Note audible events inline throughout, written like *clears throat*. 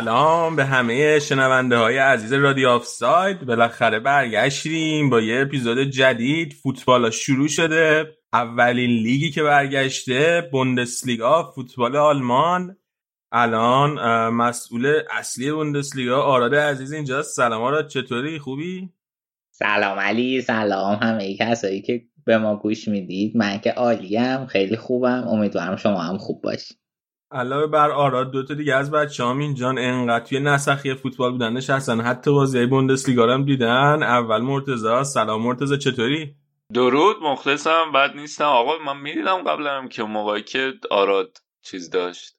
سلام به همه شنونده های عزیز رادیو آف ساید بالاخره برگشتیم با یه اپیزود جدید. فوتبال شروع شده. اولین لیگی که برگشته بوندسلیگا فوتبال آلمان. الان مسئول اصلی بوندسلیگا آراد عزیز اینجا سلام آراد چطوری؟ خوبی؟ سلام علی سلام همه کسایی که به ما گوش می‌دید. من که عالیم خیلی خوبم. امیدوارم شما هم خوب باشید. علاوه بر آراد دو تا دیگه از بچه هم اینجان انقدر توی نسخی فوتبال بودن نشستن. حتی بازی بوندسلیگا هم دیدن. اول مرتزا سلام مرتزا چطوری؟ درود مخلصم. بد نیستم. آقا من می‌دیدم قبلا که موقعی که آراد چیز داشت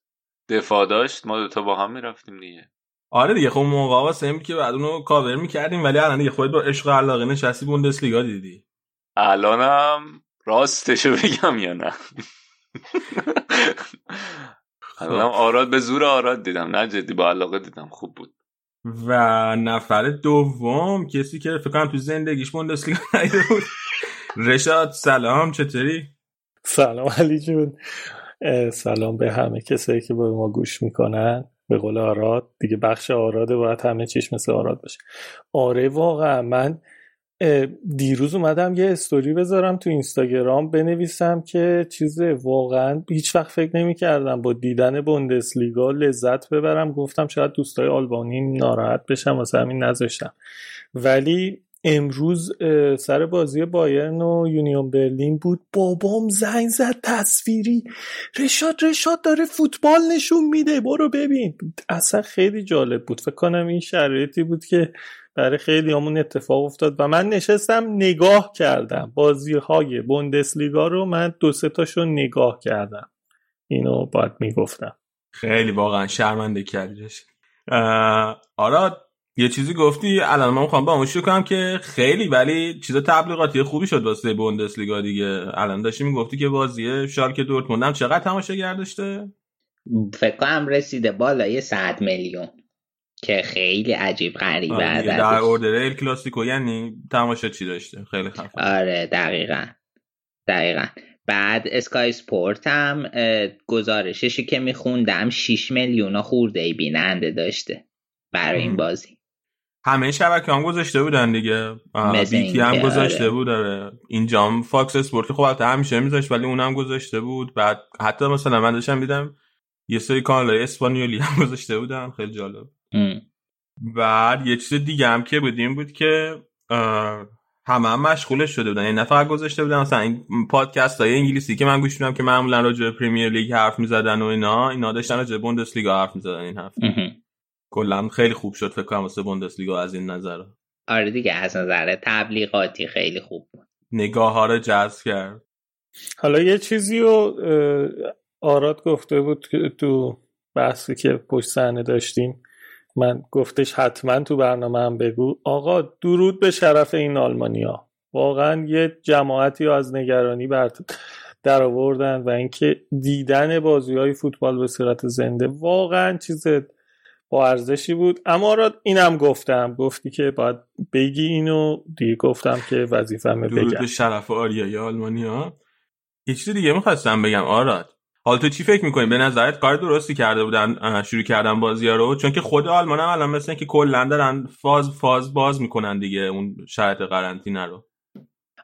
دفاع داشت ما دوتا با هم می‌رفتیم دیگه. آره دیگه خب موقع واسه که بعد اونو کاور می‌کردیم ولی الان دیگه خودت با عشق علاقه نشستی بوندسلیگا دیدی. الانم راستشو بگم یا نه؟ *laughs* آراد به زور آراد دیدم نه جدی با علاقه دیدم خوب بود. و نفر دوم کسی که فکر کنم تو زندگیش بوندسلیگا *laughs* نیده بود. رشاد سلام چطوری؟ سلام علی جون. سلام به همه کسایی که به ما گوش می‌کنن. به قول آراد دیگه بخش آراده باید همه چیش مثل آراد باشه. آره واقعا من دیروز اومدم یه استوری بذارم تو اینستاگرام بنویسم که چیز واقعا هیچ وقت فکر نمی کردم با دیدن بوندسلیگا لذت ببرم. گفتم شاید دوستای آلبانی ناراحت بشم واسه همین نذاشتم. ولی امروز سر بازی بایرن و یونیون برلین بود. بابام زنگ زد تصویری. رشاد رشاد داره فوتبال نشون میده. برو ببین. اصلا خیلی جالب بود. فکر کنم این شرایطی بود که برای خیلی همون اتفاق افتاد و من نشستم نگاه کردم. بازی های بوندسلیگا رو من دو سه تاشو نگاه کردم. اینو باید می‌گفتم. خیلی واقعا شرمنده کردیش آراد یه چیزی گفتی؟ الان من می‌خوام با شروع کنم که خیلی ولی چیزا تبلیغاتی خوبی شد واسه بوندسلیگا دیگه. الان داشتی می‌گفتی که بازی شالکه دورتموند هم چقدر تماشاگر داشته؟ فکر کنم رسیده بالای 100 میلیون. که خیلی عجیب غریبه آره در order ال کلاسیکو یعنی تماشا چی داشته؟ خیلی خفن آره دقیقا. دقیقا. بعد Sky Sport هم گزارششی که میخوندم 6 میلیون خورده ای بیننده داشته برای این بازی. همه شبکه هم گذاشته بودن دیگه. BT هم گذاشته آره. بود داره اینجام Fox Sport خب همیشه میذاشت ولی اونم گذاشته بود. بعد حتی مثلا من داشتم دیدم یه سری کانال اسپانیولی هم *laughs* گذاشته بودن. خیلی جالب. بعد یه چیز دیگه هم که بودیم بود که همه هم مشغولش شده بودن. یعنی نه فقط گذاشته بودن مثلا این پادکست های انگلیسی که من گوش میدم که معمولا راجع به پریمیر لیگ حرف می‌زدن و اینا اینا داشتن راجع به لیگا حرف می‌زدن این هفته کلا خیلی خوب شد فکر کنم واسه لیگا از این نظر. آره دیگه از نظر تبلیغاتی خیلی خوب بود. نگاه ها رو جذب کرد. حالا یه چیزی رو آراد گفته بود که تو بحثی که پشت صحنه داشتیم من گفتش حتما تو برنامه هم بگو. آقا درود به شرف این آلمانیا. واقعا یه جماعتی از نگرانی بر در آوردن و اینکه دیدن بازی های فوتبال به صورت زنده واقعا چیز با ارزشی بود. اما را اینم گفتم. گفتی که باید بگی اینو. دیگه گفتم که وظیفه‌مه بگم. درود به شرف آریای آلمانیا. یه چیز دیگه می‌خواستم بگم. آراد حال تو چی فکر می‌کنی؟ به نظرت کار درستی کرده بودن شروع کردن بازی ها رو؟ چون که خود آلمان هم الان مثل که کلا دارن فاز فاز باز می‌کنن دیگه اون شرط قرنطینه رو.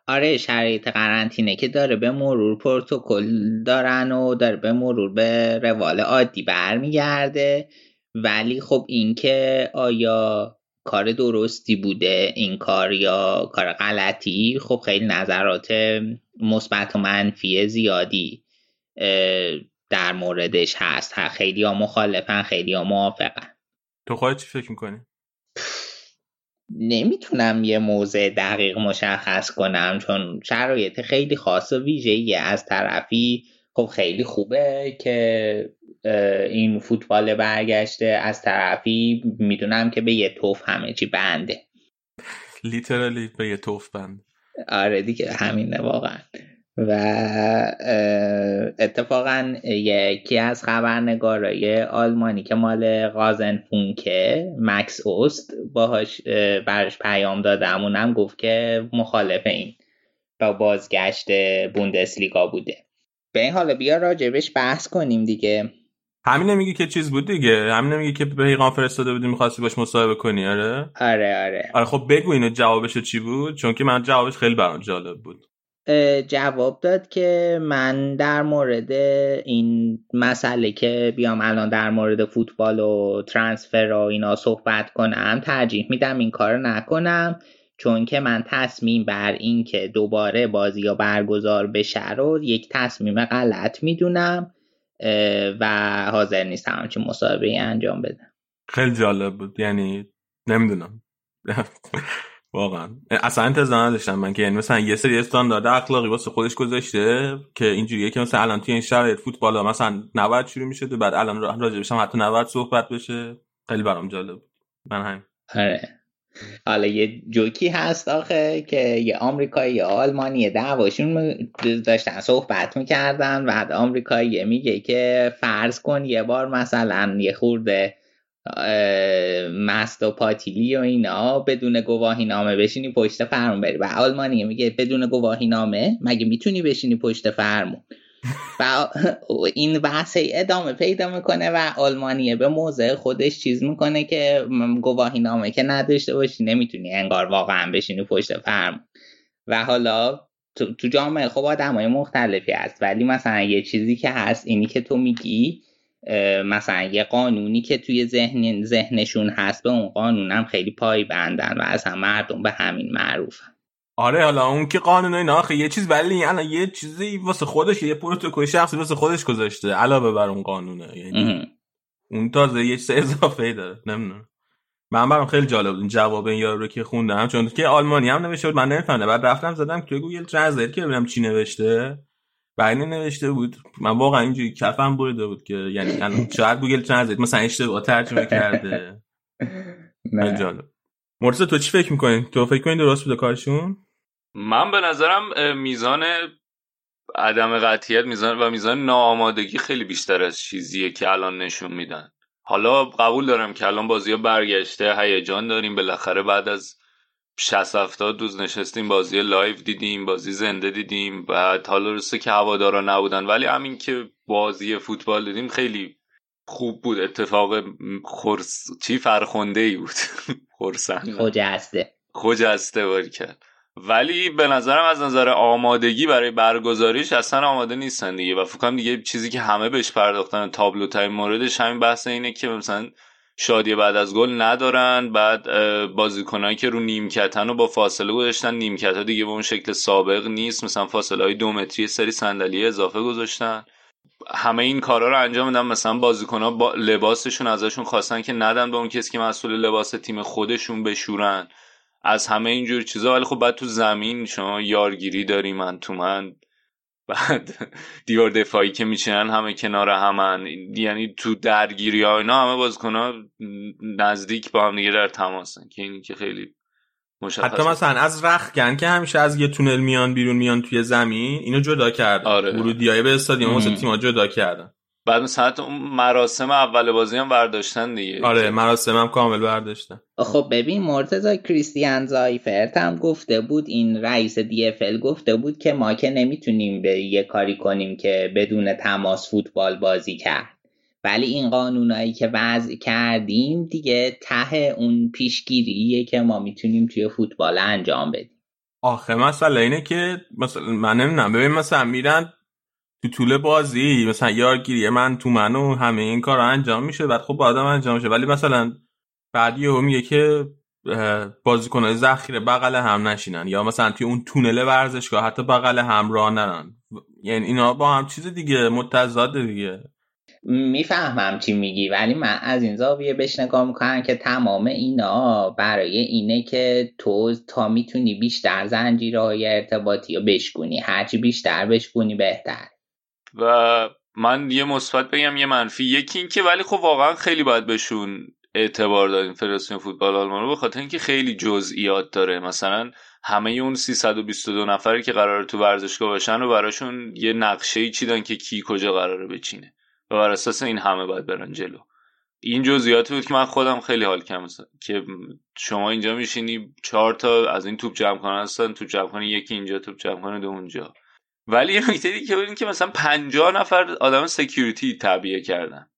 آره شرایط قرنطینه که داره به مرور پروتکل دارن و داره به مرور به روال عادی برمیگرده. ولی خب اینکه آیا کار درستی بوده این کار یا کار غلطی خب خیلی نظرات مثبت و منفی زیادی در موردش هست. خیلی ها مخالفن خیلی ها موافقن. تو خواهد چی فکر می‌کنی؟ نمی‌تونم یه موضع دقیق مشخص کنم چون شرایط خیلی خاص و ویژه‌ای از طرفی خب خیلی خوبه که این فوتبال برگشته. از طرفی می‌دونم که به یه توف همه چی بنده. لیترالی به یه توف بند آره دیگه همینه واقعا. و اتفاقا یکی از خبرنگارای آلمانی که مال غازن فونکه مکس اوست باهاش برش پیام دادم. اونم گفت که مخالف این با بازگشت بوندسلیگا بوده. به این حالا بیا راجبش بحث کنیم دیگه. همین نمیگی که چیز بود دیگه؟ همین نمیگی که پیغام فرستاده بودی می‌خواستی باش مصاحبه کنی؟ آره. آره آره. آره خب بگو اینو جوابش چی بود؟ چون که من جوابش خیلی برام جالب بود. جواب داد که من در مورد این مسئله که بیام الان در مورد فوتبال و ترانسفر و اینا صحبت کنم ترجیح میدم این کار نکنم چون که من تصمیم بر این که دوباره بازی یا برگزار بشه رو یک تصمیم غلط می‌دونم و حاضر نیستم همچین مصاحبه انجام بدم. خیلی جالب بود. یعنی نمی‌دونم. واقعا. اصلا انتظار نداشتم من که یعنی مثلا یه سری استاندارد اخلاقی واسه خودش گذاشته که اینجوریه که مثلا الان توی این شرایط فوتبال مثلا 90 شروع میشه بعد الان راجع بشم حتی 90 صحبت بشه. خیلی برام جالب من همین. آره. حالا یه جوکی هست آخه که یه آمریکایی یا آلمانی دعواشون داشتن صحبت می‌کردن بعد آمریکایی میگه که فرض کن یه بار مثلا یه خورده مست و پاتیلی و اینا بدون گواهی نامه بشینی پشت فرمون بری. و آلمانی میگه بدون گواهی نامه مگه می‌تونی بشینی پشت فرمون؟ و *laughs* این بحث ادامه پیدا می‌کنه و آلمانیه به موضع خودش چیز می‌کنه که گواهی نامه که نداشته باشی نمی‌تونی انگار واقعا بشینی پشت فرمون. و حالا تو, تو جامعه خب آدم های مختلفی هست ولی مثلا یه چیزی که هست اینی که تو میگی مثلا یه قانونی که توی ذهن ذهنشون هست به اون قانون هم خیلی پای بندن و از هم مردم به همین معروفن. آره حالا اون که قانون اینا آخه یه چیز ولی الان یه چیزی واسه خودش یه پروتکل شخصی واسه خودش گذاشته علاوه بر اون قانونه یعنی اون تازه یه چیز اضافه داره نمی‌دونم. من برام خیلی جالب بود جواب این یارو رو که خوندم چون که آلمانی هم نوشته بود من نمیفهمیدم. بعد رفتم زدم توی Google Translate که ببینم چی نوشته. و نوشته بود. من واقعا اینجوری کفم بریده بود که یعنی الان شاید Google Translate مثلا اشتباه ترجمه کرده. *laughs* نه. جالب. مرتضی تو چی فکر می‌کنی؟ تو فکر کنی درست بوده کارشون؟ من به نظرم میزان عدم قطعیت میزان و میزان ناآمادگی خیلی بیشتر از چیزیه که الان نشون میدن. حالا قبول دارم که الان بازی ها برگشته هیجان داریم بالاخره بعد از 60 70 روز نشستیم بازی live دیدیم بازی زنده دیدیم بعد حالا رسه که هوادارا نبودن. ولی همین که بازی فوتبال دیدیم خیلی خوب بود. اتفاق خرس چی فرخنده ای بود. *laughs* خرسنده خجسته. خجسته باری کرد. ولی به نظرم از نظر آمادگی برای برگزاریش اصلا آماده نیستن دیگه. و فکرم دیگه چیزی که همه بهش پرداختن تابلو تای موردش همین بحث اینه که مثلا شادی بعد از گل ندارن. بعد بازیکنایی که رو نیمکتن و با فاصله گذاشتن نیمکت ها دیگه به اون شکل سابق نیست. مثلا فاصله های دو متری سری صندلی اضافه گذاشتن. همه این کارا رو انجام میدن. مثلا بازیکن ها با لباسشون ازشون خواستن که ندن به اون کسی که مسئول لباس تیم خودشون بشورن. از همه اینجور چیزا. ولی خب بعد تو زمین شما یارگیری داری. من تو من. بعد دیوار دفاعی که میچینن همه کنار همن. یعنی تو درگیری ها اینا همه بازیکن ها نزدیک با هم دیگه در تماسن که این که خیلی مشخص حتی مثلا از رخگن که همیشه از یه تونل میان بیرون میان توی زمین اینو جدا کردن. آره. ورودی های به استادیوم واسه تیم‌ها جدا کردن. بعد مثلا اون مراسم اول بازی هم برداشتن دیگه. آره مراسم هم کامل برداشتن. خب ببین مرتضی کریستیان زایفرت هم گفته بود این رئیس دی ال گفته بود که ما که نمی‌تونیم به یه کاری کنیم که بدون تماس فوتبال بازی کرد. ولی این قانونایی که وضع کردیم دیگه ته اون پیشگیریه که ما می‌تونیم توی فوتبال انجام بدیم. آخه مسئله اینه که مثلا من نمی‌دونم. ببین مثلا میرن تو طول بازی مثلا یارگیری من تو منو همه این کار انجام میشه بعد خب آدم انجام میشه. ولی مثلا بعد یهو میگه که بازیکنهای ذخیره بغل هم نشینن یا مثلا توی اون تونل ورزشگاه حتی بغل هم راه نرن. یعنی اینا با هم چیز دیگه متضاد دیگه. می‌فهمم چی میگی ولی من از این زاویه بهش نگاه می‌کنم که تمام اینا برای اینه که تو تا می‌تونی بیشتر زنجیرهای ارتباطی رو بشکونی. هرچی بیشتر بشکونی بهتر. و من یه مثبت بگم یه منفی. یکی این که ولی خب واقعا خیلی باید بهشون اعتبار دادیم فدراسیون فوتبال آلمان رو به خاطر اینکه خیلی جزئیات داره. مثلا همه اون 322 نفری که قراره تو ورزشگاه باشن و براشون یه نقشه ای چیدن که کی کجا قراره بچینه. و بر اساس این همه باید برن جلو. این جزئیاتی بود که من خودم خیلی حال کم که شما اینجا میشینی چهار تا از این توپ جمع کنن هستن توپ جمع کنه یکی اینجا توپ جمع کنه دو اونجا. ولی یه نکته دیگه بود که مثلا 50 نفر آدم سکیوریتی تعبیه کردن.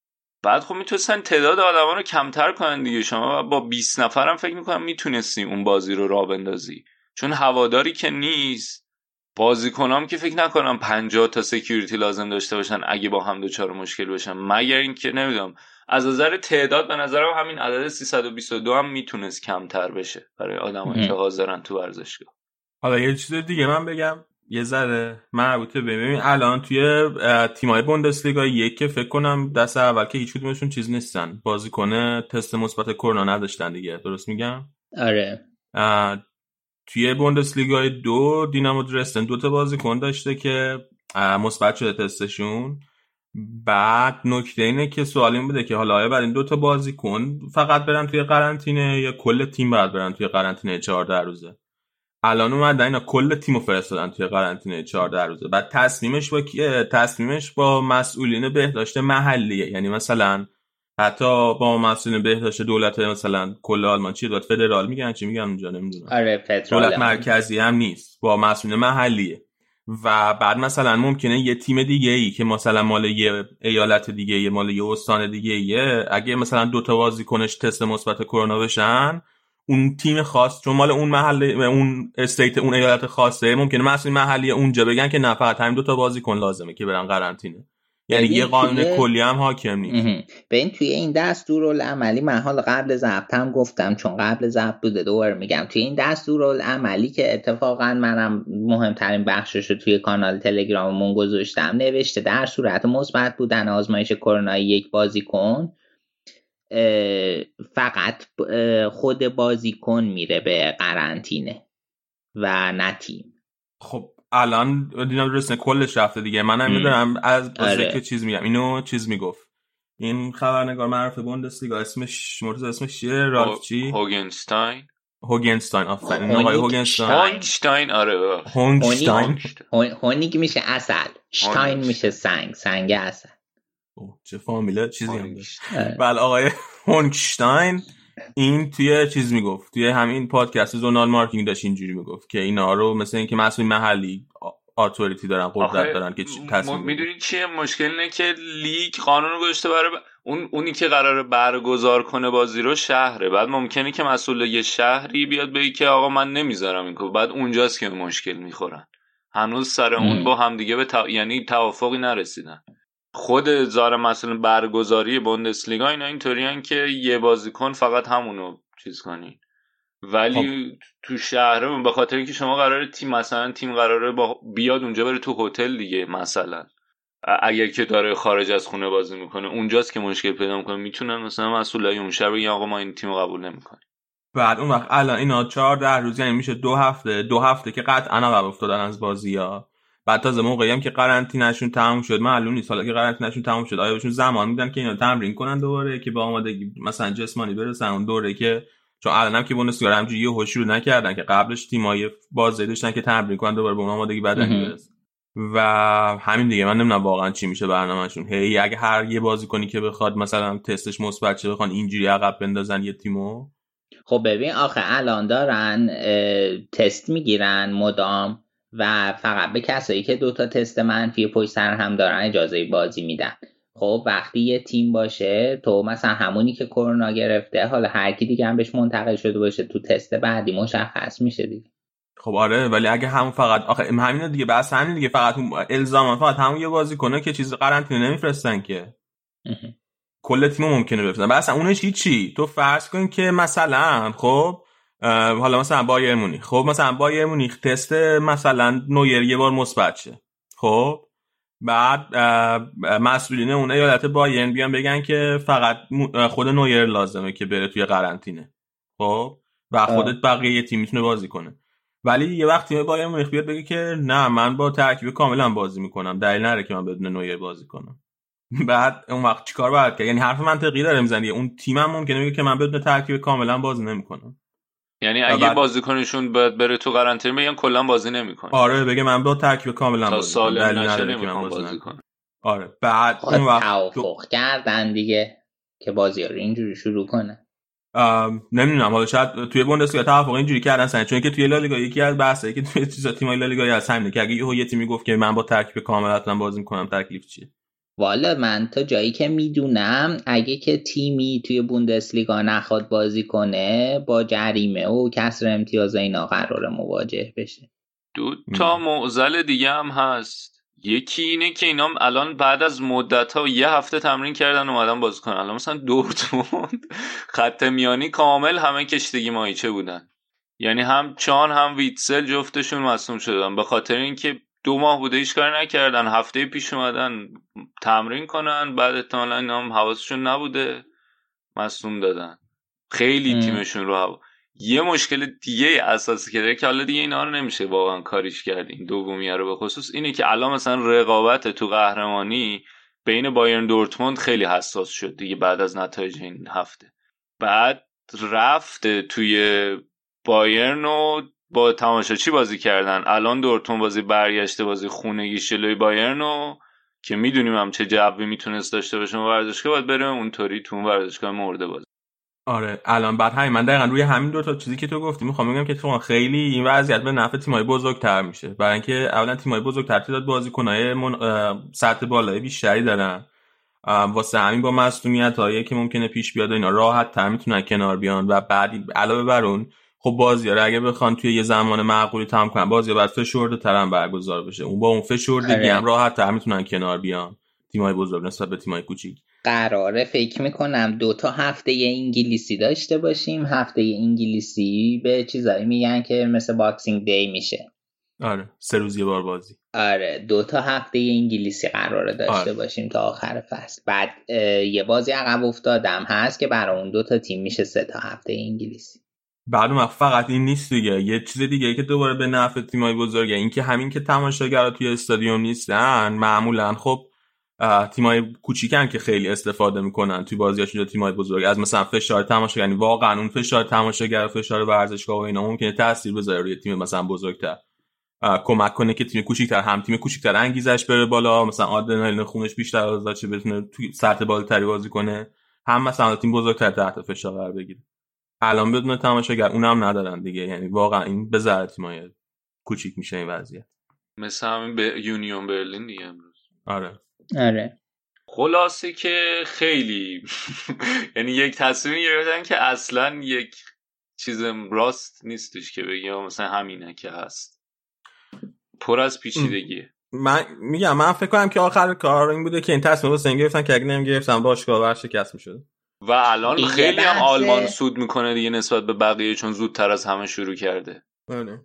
بعد خب می‌تونستن تعداد آدما رو کمتر کنن دیگه. شما با 20 نفرم فکر می‌کنم می‌تونستی اون بازی رو را بندازی. چون هواداری که نیست بازیکنام که فکر نکنم 50 تا سکیوریتی لازم داشته باشن اگه با هم دوچار مشکل باشن مگر اینکه نمی‌دونم از نظر تعداد به نظرم همین عدد 322 هم می‌تونست کمتر بشه برای آدمایی که حاضرن تو ورزشگاه. حالا یه چیز دیگه من بگم. یه ذره مربوطه ببین الان توی تیمای بوندسلیگا یک که فکر کنم دست اول که هیچ کدومشون چیز نیستن. بازیکن تست مثبت کرونا نداشتن دیگه. درست میگم؟ آره. توی بوندسلیگا دو دینامو درستن. دو تا بازیکن داشته که مثبت شده تستشون. بعد نکته اینه که سوال این بوده که حالا آیا برای این دو تا بازیکن فقط برن توی قرنطینه یا کل تیم باید برن توی قرنطینه 14 روزه؟ الان اومدن اینا کل تیمو فرستادن توی قرنطینه 14 روزه بعد تصمیمش با کیه تصمیمش با مسئولین بهداشت محلیه. یعنی مثلا حتی با مسئولین بهداشت دولت مثلا کل آلمان چی دولت فدرال میگن چی میگن اونجا نمی‌دونم. آره دولت مرکزی هم نیست. با مسئولین محلیه. و بعد مثلا ممکنه یه تیم دیگه ای که مثلا مال یه ایالت دیگه یه مال یه استان دیگه ایه اگه مثلا دو تا بازیکنش تست مثبت کرونا بشن اون تیم خاص چون مال اون محل اون استیت اون ایالت خاصه ممکنه مسئول محلی اونجا بگن که نه فقط همین دو تا بازیکن لازمه که برن قرنطینه. یعنی یه قانون کلی هم حاکم نیست. به این توی این دستور عملی من حال قبل ضبطم گفتم چون قبل ضبط بوده دوباره میگم. توی این دستور عملی که اتفاقا منم مهمترین بخشش رو توی کانال تلگراممون گذاشتم نوشته در صورت مثبت بودن آزمایش کرونا یک بازیکن فقط خود بازیکن میره به قرنطینه و نه تیم. خب الان دیدم درست کلش رفته دیگه. منم می‌دونم از آره. که چیز میگم. اینو چیز می‌گفت. این خبرنگار معروف بوندسلیگا اسمش مرتضی اسمش چیه؟ رالف چی؟ هوگنستاین هوگنستاین آفرین. آقای هوگنستاین هونگشتاین آره هونگشتاین هونیگ میشه اصل. شتاین میشه سنگ. سنگ اصل. چه فامیله چیزی هم بله آقای هونگشتاین این توی چیز می‌گفت توی همین پادکست زونال مارکینگ داشت اینجوری می‌گفت که اینا رو مثل اینکه مسئول محلی اتوریتی دارن قدرت دارن که تصمیم می‌دونید چیه؟ مشکل اینه که لیگ قانون رو گذاشته برای اون اونی که قراره برگزار کنه بازی رو شهره. بعد ممکنه که مسئول یه شهری بیاد بگه که آقا من نمی‌ذارم این بعد اونجاست که مشکل می‌خورن. هنوز سر اون با همدیگه به یعنی توافقی نرسیدن. خود زار مثلا برگزاری بوندسلیگا اینا اینطوریان که یه بازیکن فقط همونو چیز کنی. ولی خب. تو شهرمون به خاطر اینکه شما قراره تیم مثلا تیم قراره با بیاد اونجا بره تو هتل دیگه مثلا. اگر که داره خارج از خونه بازی می‌کنه اونجاست که مشکل پیدا می‌کنه. می‌تونن مثلا مسئولای اون شب بگن آقا ما این تیم قبول نمی‌کنیم. بعد اون وقت الان اینا چهار ده روز یعنی میشه دو هفته دو هفته که قطعا عقب افتادن از بازی ها بعد تازه موقعی هم که قرنطینهشون تموم شد معلوم نیست. حالا که قرنطینهشون تموم شد آیا بهشون زمان میدن که اینا تمرین کنن دوباره که با آمادگی مثلا جسمانی برسن؟ اون دوره که چون الانم که بوندسلیگا همجوری یه هوش رو نکردن که قبلش تیمای بازی داشتن که تمرین کنن دوباره به اون آمادگی بدنی برسن. و همین دیگه من نمی‌دونم واقعا چی میشه برنامهشون. هی اگه هر یه بازیکنی که بخواد مثلا تستش مثبت شه بخوان اینجوری عقب بندازن یه تیمو. خب ببین آخه الان دارن تست می‌گیرن مدام. و فقط به کسایی که دوتا تست منفی پشت سر هم دارن اجازه بازی میدن. خب وقتی یه تیم باشه تو مثلا همونی که کرونا گرفته حالا هر کی دیگه هم بهش منتقل شده باشه تو تست بعدی مشخص میشه دیگه. خب آره ولی اگه هم فقط آخه همین دیگه بس همین دیگه فقط الزاما فقط همون یه بازی کنه که چیز قرنطینه نمیفرستن که. کل تیم ممکنه بفرستن. بس اونش هیچی. تو فرض کن که مثلا خب حالا مثلا بایر مونیخ. خب مثلا بایر مونیخ تست مثلا نویر یه بار مثبت شه. خب بعد مسئولین اون ایالت بایرن بیان بگن که فقط خود نویر لازمه که بره توی قرنطینه. خب و خودت بقیه تیم می‌تونه بازی کنه. ولی یه وقتی بایر مونیخ بیاد بگه که نه من با ترکیب کاملا بازی می‌کنم. دلیل نره که من بدون نویر بازی کنم. *laughs* بعد اون وقت چیکار باید کرد؟ یعنی حرف منطقی داره می‌زنی. اون تیمم ممکنه بگه که من بدون ترکیب کاملا بازی نمی‌کنم. یعنی اگه بعد... بازیکنشون باید بره تو قرنطینه بگن کلا بازی نمی‌کنه آره بگه من با ترکیب کاملا تا سال بازی کنم. آره بعد اون وقت توافق کردن دیگه که بازی رو اینجوری شروع کنه. نمی‌دونم. حالا شاید توی بوندسلیگا توافق اینجوری کردن سن چون که توی لالیگا یکی از بحثایی که توی چیزا تیمای لالیگا هست همینه که اگه یه تیمی گفت که من با ترکیب کاملا بازی می‌کنم تکلیف چیه؟ والا من تا جایی که می‌دونم اگه که تیمی توی بوندسلیگا نخواد بازی کنه با جریمه و کسر امتیاز اینا قرار مواجه بشه. دو تا معزل دیگه هم هست. یکی اینه که اینا الان بعد از مدت ها یه هفته تمرین کردن اومدن بازی کنن. الان مثلا دورتموند *laughs* خط میانی کامل همه کشتگی مایچه بودن. یعنی هم چان هم ویتسل جفتشون مصوم شدن. به خاطر اینکه دو ماه بوده هیچ کاری نکردن. هفته پیش اومدن تمرین کنن بعد احتمالا اینا هم حواسشون نبوده مصوم دادن. خیلی تیمشون رو هوا یه مشکل دیگه اساسی که داره که حالا دیگه اینا رو نمیشه واقعا کاریش کرد این دومیه رو به خصوص اینه که الان مثلا رقابت تو قهرمانی بین بایرن دورتموند خیلی حساس شد دیگه بعد از نتایج این هفته. بعد رفته توی بایرن و با تماشاچی بازی کردن. الان دورتون بازی برگشته بازی خونگی شلوی بایرن و که می‌دونیم هم چه جوی می‌تونست داشته باشه ورزشگاه باید بریم اونطوری تو اون ورزشگاه مرده بازی. آره الان بعد همین من دقیقا روی همین دو تا چیزی که تو گفتی می‌خوام بگم که تو خیلی این وضعیت به نفع تیمای بزرگتر میشه. برای اینکه اولا تیمای بزرگتر تعداد بازیکنای من... سطح بالای بیشتری دارن. واسه همین با مسئولیت هایی که ممکنه پیش بیاد اینا راحت تر می‌تونن کنار بیان و بعد علاوه بر اون خب بازی رو اگه بخوان توی یه زمان معقولی تمام کنن باید فشرده ترم برگزار بشه. اون با اون فشردگی آره. هم راحت تر می‌تونن کنار بیان. تیمای بزرگ نسبت به تیمای کوچیک. قراره فکر می‌کنم دو تا هفته انگلیسی داشته باشیم. هفته انگلیسی به چیزایی میگن که مثل Boxing Day میشه. آره سه روز یه بار بازی. آره دو تا هفته انگلیسی قراره داشته آره. باشیم تا آخر فصل. بعد یه بازی عقب افتادم هست که برای اون دو تا تیم میشه سه تا هفته انگلیسی. اون فقط این نیست دیگه. یه چیز دیگه که دوباره به نفع تیمای بزرگه این که همین که تماشاگرها توی استادیوم نیستن معمولا خب تیمای کوچیکن که خیلی استفاده می‌کنن توی بازیاشون تیمای بزرگ. از مثلا فشار تماشاگر یعنی واقعا اون فشار تماشاگر فشار ورزشگاه و اینا ممکنه تاثیر بذاره روی تیم مثلا بزرگتر. کمک کنه که تیم کوچیکتر هم تیم کوچیکتر انگیزش بره بالا مثلا آدرنالین خونش بیشتر آزاد شه بتونه توی سطح بالاتری بازی کنه هم مثلا تیم بزرگتر تحت فشار قرار بگیره. الان بدون تماشاگر اونم ندارن دیگه. یعنی واقعا این به ذره تیمای کوچیک میشه این وضعیت. مثل همین به یونیون برلین دیگه امروز. آره. آره. خلاصه که خیلی *laughs* یعنی یک تصمیم گرفتن که اصلا یک چیز راست نیستش که بگیم مثلا همینه که هست. پر از پیچیدگیه. من میگم من فکر کنم که آخر کار این بوده که این تصمیم رو گرفتن که اگه نمی‌گرفتن باشگاه ورشکست می‌شد. و الان خیلی هم آلمان سود می‌کنه دیگه نسبت به بقیه چون زودتر از همه شروع کرده. بله.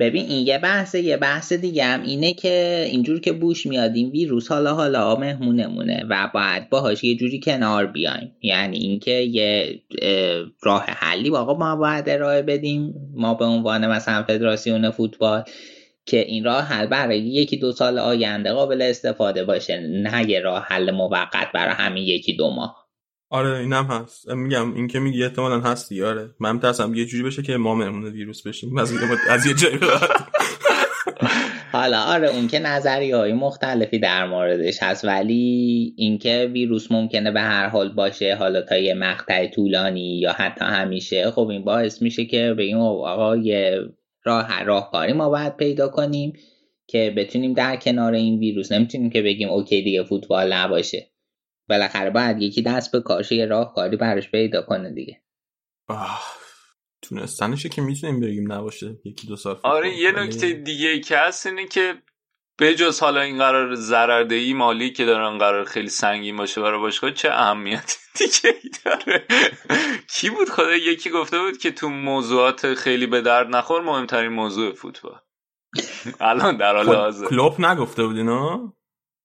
ببین این یه بحثه یه بحث دیگه هم اینه که اینجور که بوش میاد این ویروس حالا حالا مهمونمونه و باید باهاش یه جوری کنار بیایم. یعنی اینکه یه راه حلی واقعا ما باید ارائه بدیم. ما به عنوان مثلا فدراسیون فوتبال که این راه حل برای یکی دو سال آینده قابل استفاده باشه نه یه راه حل موقت برای همین یکی دو ماه. آره اینم هست. میگم این که میگی احتمالا هستی آره. من ترسم یه جوری بشه که ما مهمون ویروس بشیم. از از یه جایی حالا آره اون که نظری های مختلفی در موردش هست ولی اینکه ویروس ممکنه به هر حال باشه حالا تا یه مقطع طولانی یا حتی همیشه خب این باعث میشه که بگیم آقا یه راه راهکاری ما باید پیدا کنیم که بتونیم در کنار این ویروس نمی‌تونیم که بگیم اوکی دیگه فوتبال نباشه. بالاخره باید یکی دست به کارش یه راه کاری براش پیدا کنه دیگه. تونستنشه که می‌تونیم بگیم نباشه یکی دو سال آره یه نکته دیگه که هست اینه که به جز حالا این قرار ضرردهی مالی که دارن قرار خیلی سنگین باشه برای باشگاه چه اهمیت *laughs* دیگه داره؟ کی بود؟ خدا یکی گفته بود که تو موضوعات خیلی به درد نخور مهمترین موضوع فوتبال. *laughs* الان در حال خب، حاضر. کلوب نگفته بود اینا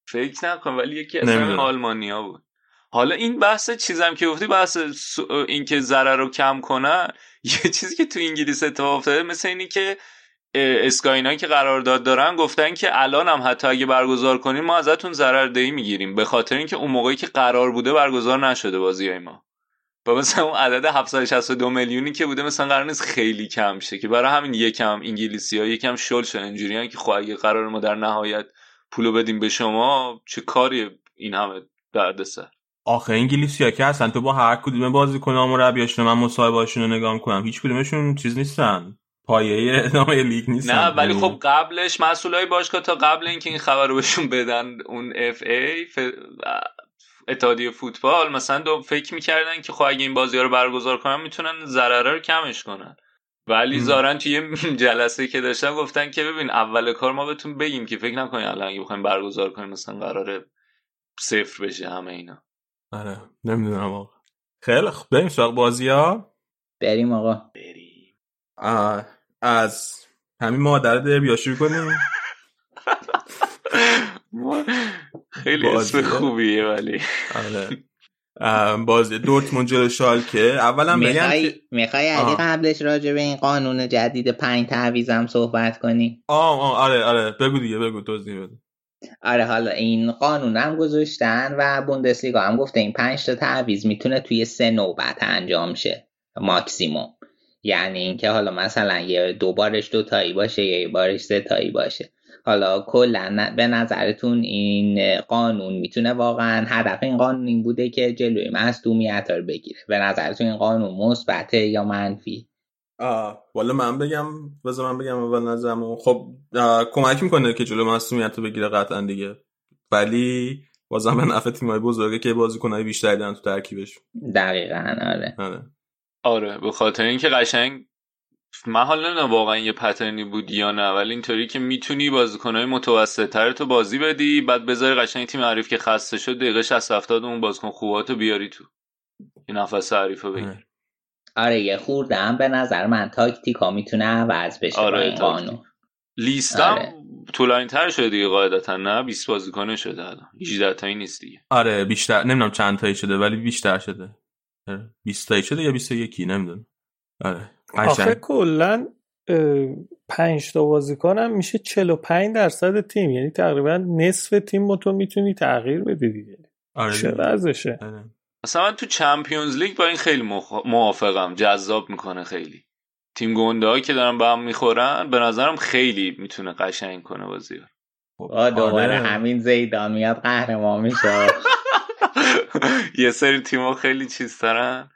فکر نکن ولی یکی از آلمانیا بود. حالا این بحث چیزم که گفتی بحث اینکه ضرر رو کم کنن *laughs* یه چیزی که تو انگلیس اتفاق افتاده مثل اینی که اسکاینا که قرارداد دارن گفتن که الان هم حتی اگه برگزار کنیم ما ازتون ضرر می‌گیریم. به خاطر اینکه اون موقعی که قرار بوده برگزار نشده بازی های ما. و مثلا اون عدد 762 میلیونی که بوده مثلا قرار نیست خیلی کم شه که برای همین یکم انگلیسی ها یکم شل شدن اینجوریان که خب اگه قرار ما در نهایت پولو بدیم به شما چه کاری این همه دردسر آخه انگلیسی ها که هستن تو با هر کدوم بازیکن مربیاشون من مصاحبهاشون رو نگاه کنم هیچ کدومشون چیز نیستن. پایه *laughs* ادامه لیگ نیستن. نه ولی خب قبلش مسئولای باشگاه تا قبل اینکه این خبر رو بهشون بدن اون اف ای ف... اتحادیه فوتبال مثلا دو فکر می‌کردن که خب اگه این بازی ها رو برگزار کنن می‌تونن ضرره رو کمش کنن. ولی زارن توی *laughs* جلسه که داشتن گفتن که ببین اول کار ما بهتون بگیم که فکر نکنین الان اگه بخوایم برگزار کنیم مثلا قراره صفر بشه همه اینا. آره نمی‌دونم آقا. خیلی خب بریم سراغ بازی ها. بریم آقا. بریم. از همین مادر دربیا شروع کنیم؟ *laughs* خیلی اسم خوبیه ولی. آره. *laughs* بازی دورتموند جلو شالکه. اولا بگم می‌خوای علی قبلش راجع به این قانون جدید پنج تعویزم صحبت کنی؟ آه آه آره آره. بگو دیگه بگو توضیح بده. آره حالا این قانون هم گذاشتن و بوندسلیگا هم گفته این پنج تا تعویض می‌تونه توی سه نوبت انجام شه ماکسیموم. یعنی اینکه حالا مثلا یه دو بارش دو تایی باشه یه بارش سه تایی باشه. حالا کلا به نظرتون این قانون می‌تونه واقعا هدف این قانون این بوده که جلوی مصدومیت رو بگیره؟ به نظرتون این قانون مثبته یا منفی؟ آه والا من بگم بذار من بگم اول نظرم خب کمک می‌کنه که جلو مصدومیت رو بگیره قطعا دیگه. ولی بازم به نفع تیمای بزرگه که بازیکنای بیشتری دارن تو ترکیبش. دقیقا آره. آره. آره به خاطر اینکه قشنگ من حالا نه واقعا یه پترنی بود یا نه ولی اینطوری که می‌تونی بازیکنهای متوسط تر تو بازی بدی بعد بذاری قشنگ تیم عریف که خسته شد دقیقه 60 70 اون بازیکن خوباتو بیاری تو. این نفس عریف رو بگیر. آره. یه خورده هم به نظر من تاکتیکا می‌تونه عوض بشه آره با لیستم آره. طولانی تر شده دیگه قاعدتا نه؟ 20 بازیکن شده الان. 18 تایی نیست دیگه. آره بیشتر نمی‌دونم چند تایی شده ولی بیشتر شده. 20 تایی شده یا 21 نمی‌دونم. آره. آخه کلا پنج تا بازیکن هم میشه 45 درصد تیم. یعنی تقریبا نصف تیم تو می‌تونی تغییر بدی دیگه. آره چه آره. اصلا من تو چمپیونز لیگ با این خیلی موافقم. جذاب می‌کنه خیلی. تیم گنده که دارن به هم می‌خورن به نظرم خیلی می‌تونه قشنگ کنه بازی آه دوباره همین زیدان میاد قهرمان میشه. *laughs* یه سری تیما خیلی چیز دارن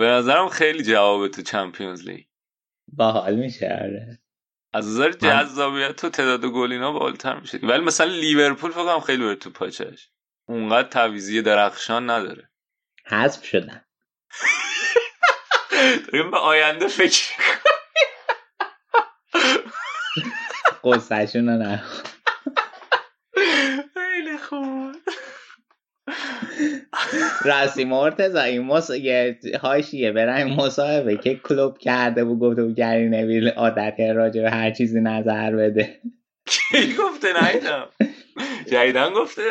به نظرم خیلی جوابه تو چمپیونز لیگ. باحال میشه آره. از نظر جذابیت تو تعداد گلینا بالاتر میشه. ولی مثلا لیورپول فکر خیلی بره تو پاچش اونقدر تعویضی درخشان نداره. حذف شدن داریم به آینده فکر قصهشون رو نه خیلی خوب راستی مرتزا این مص... یه هاشیه برای مصاحبه که کلوب کرده و گفته بود گری نویل عادت راجع به هر چیزی نظر بده. کی گفته؟ نیدم جایدن گفته؟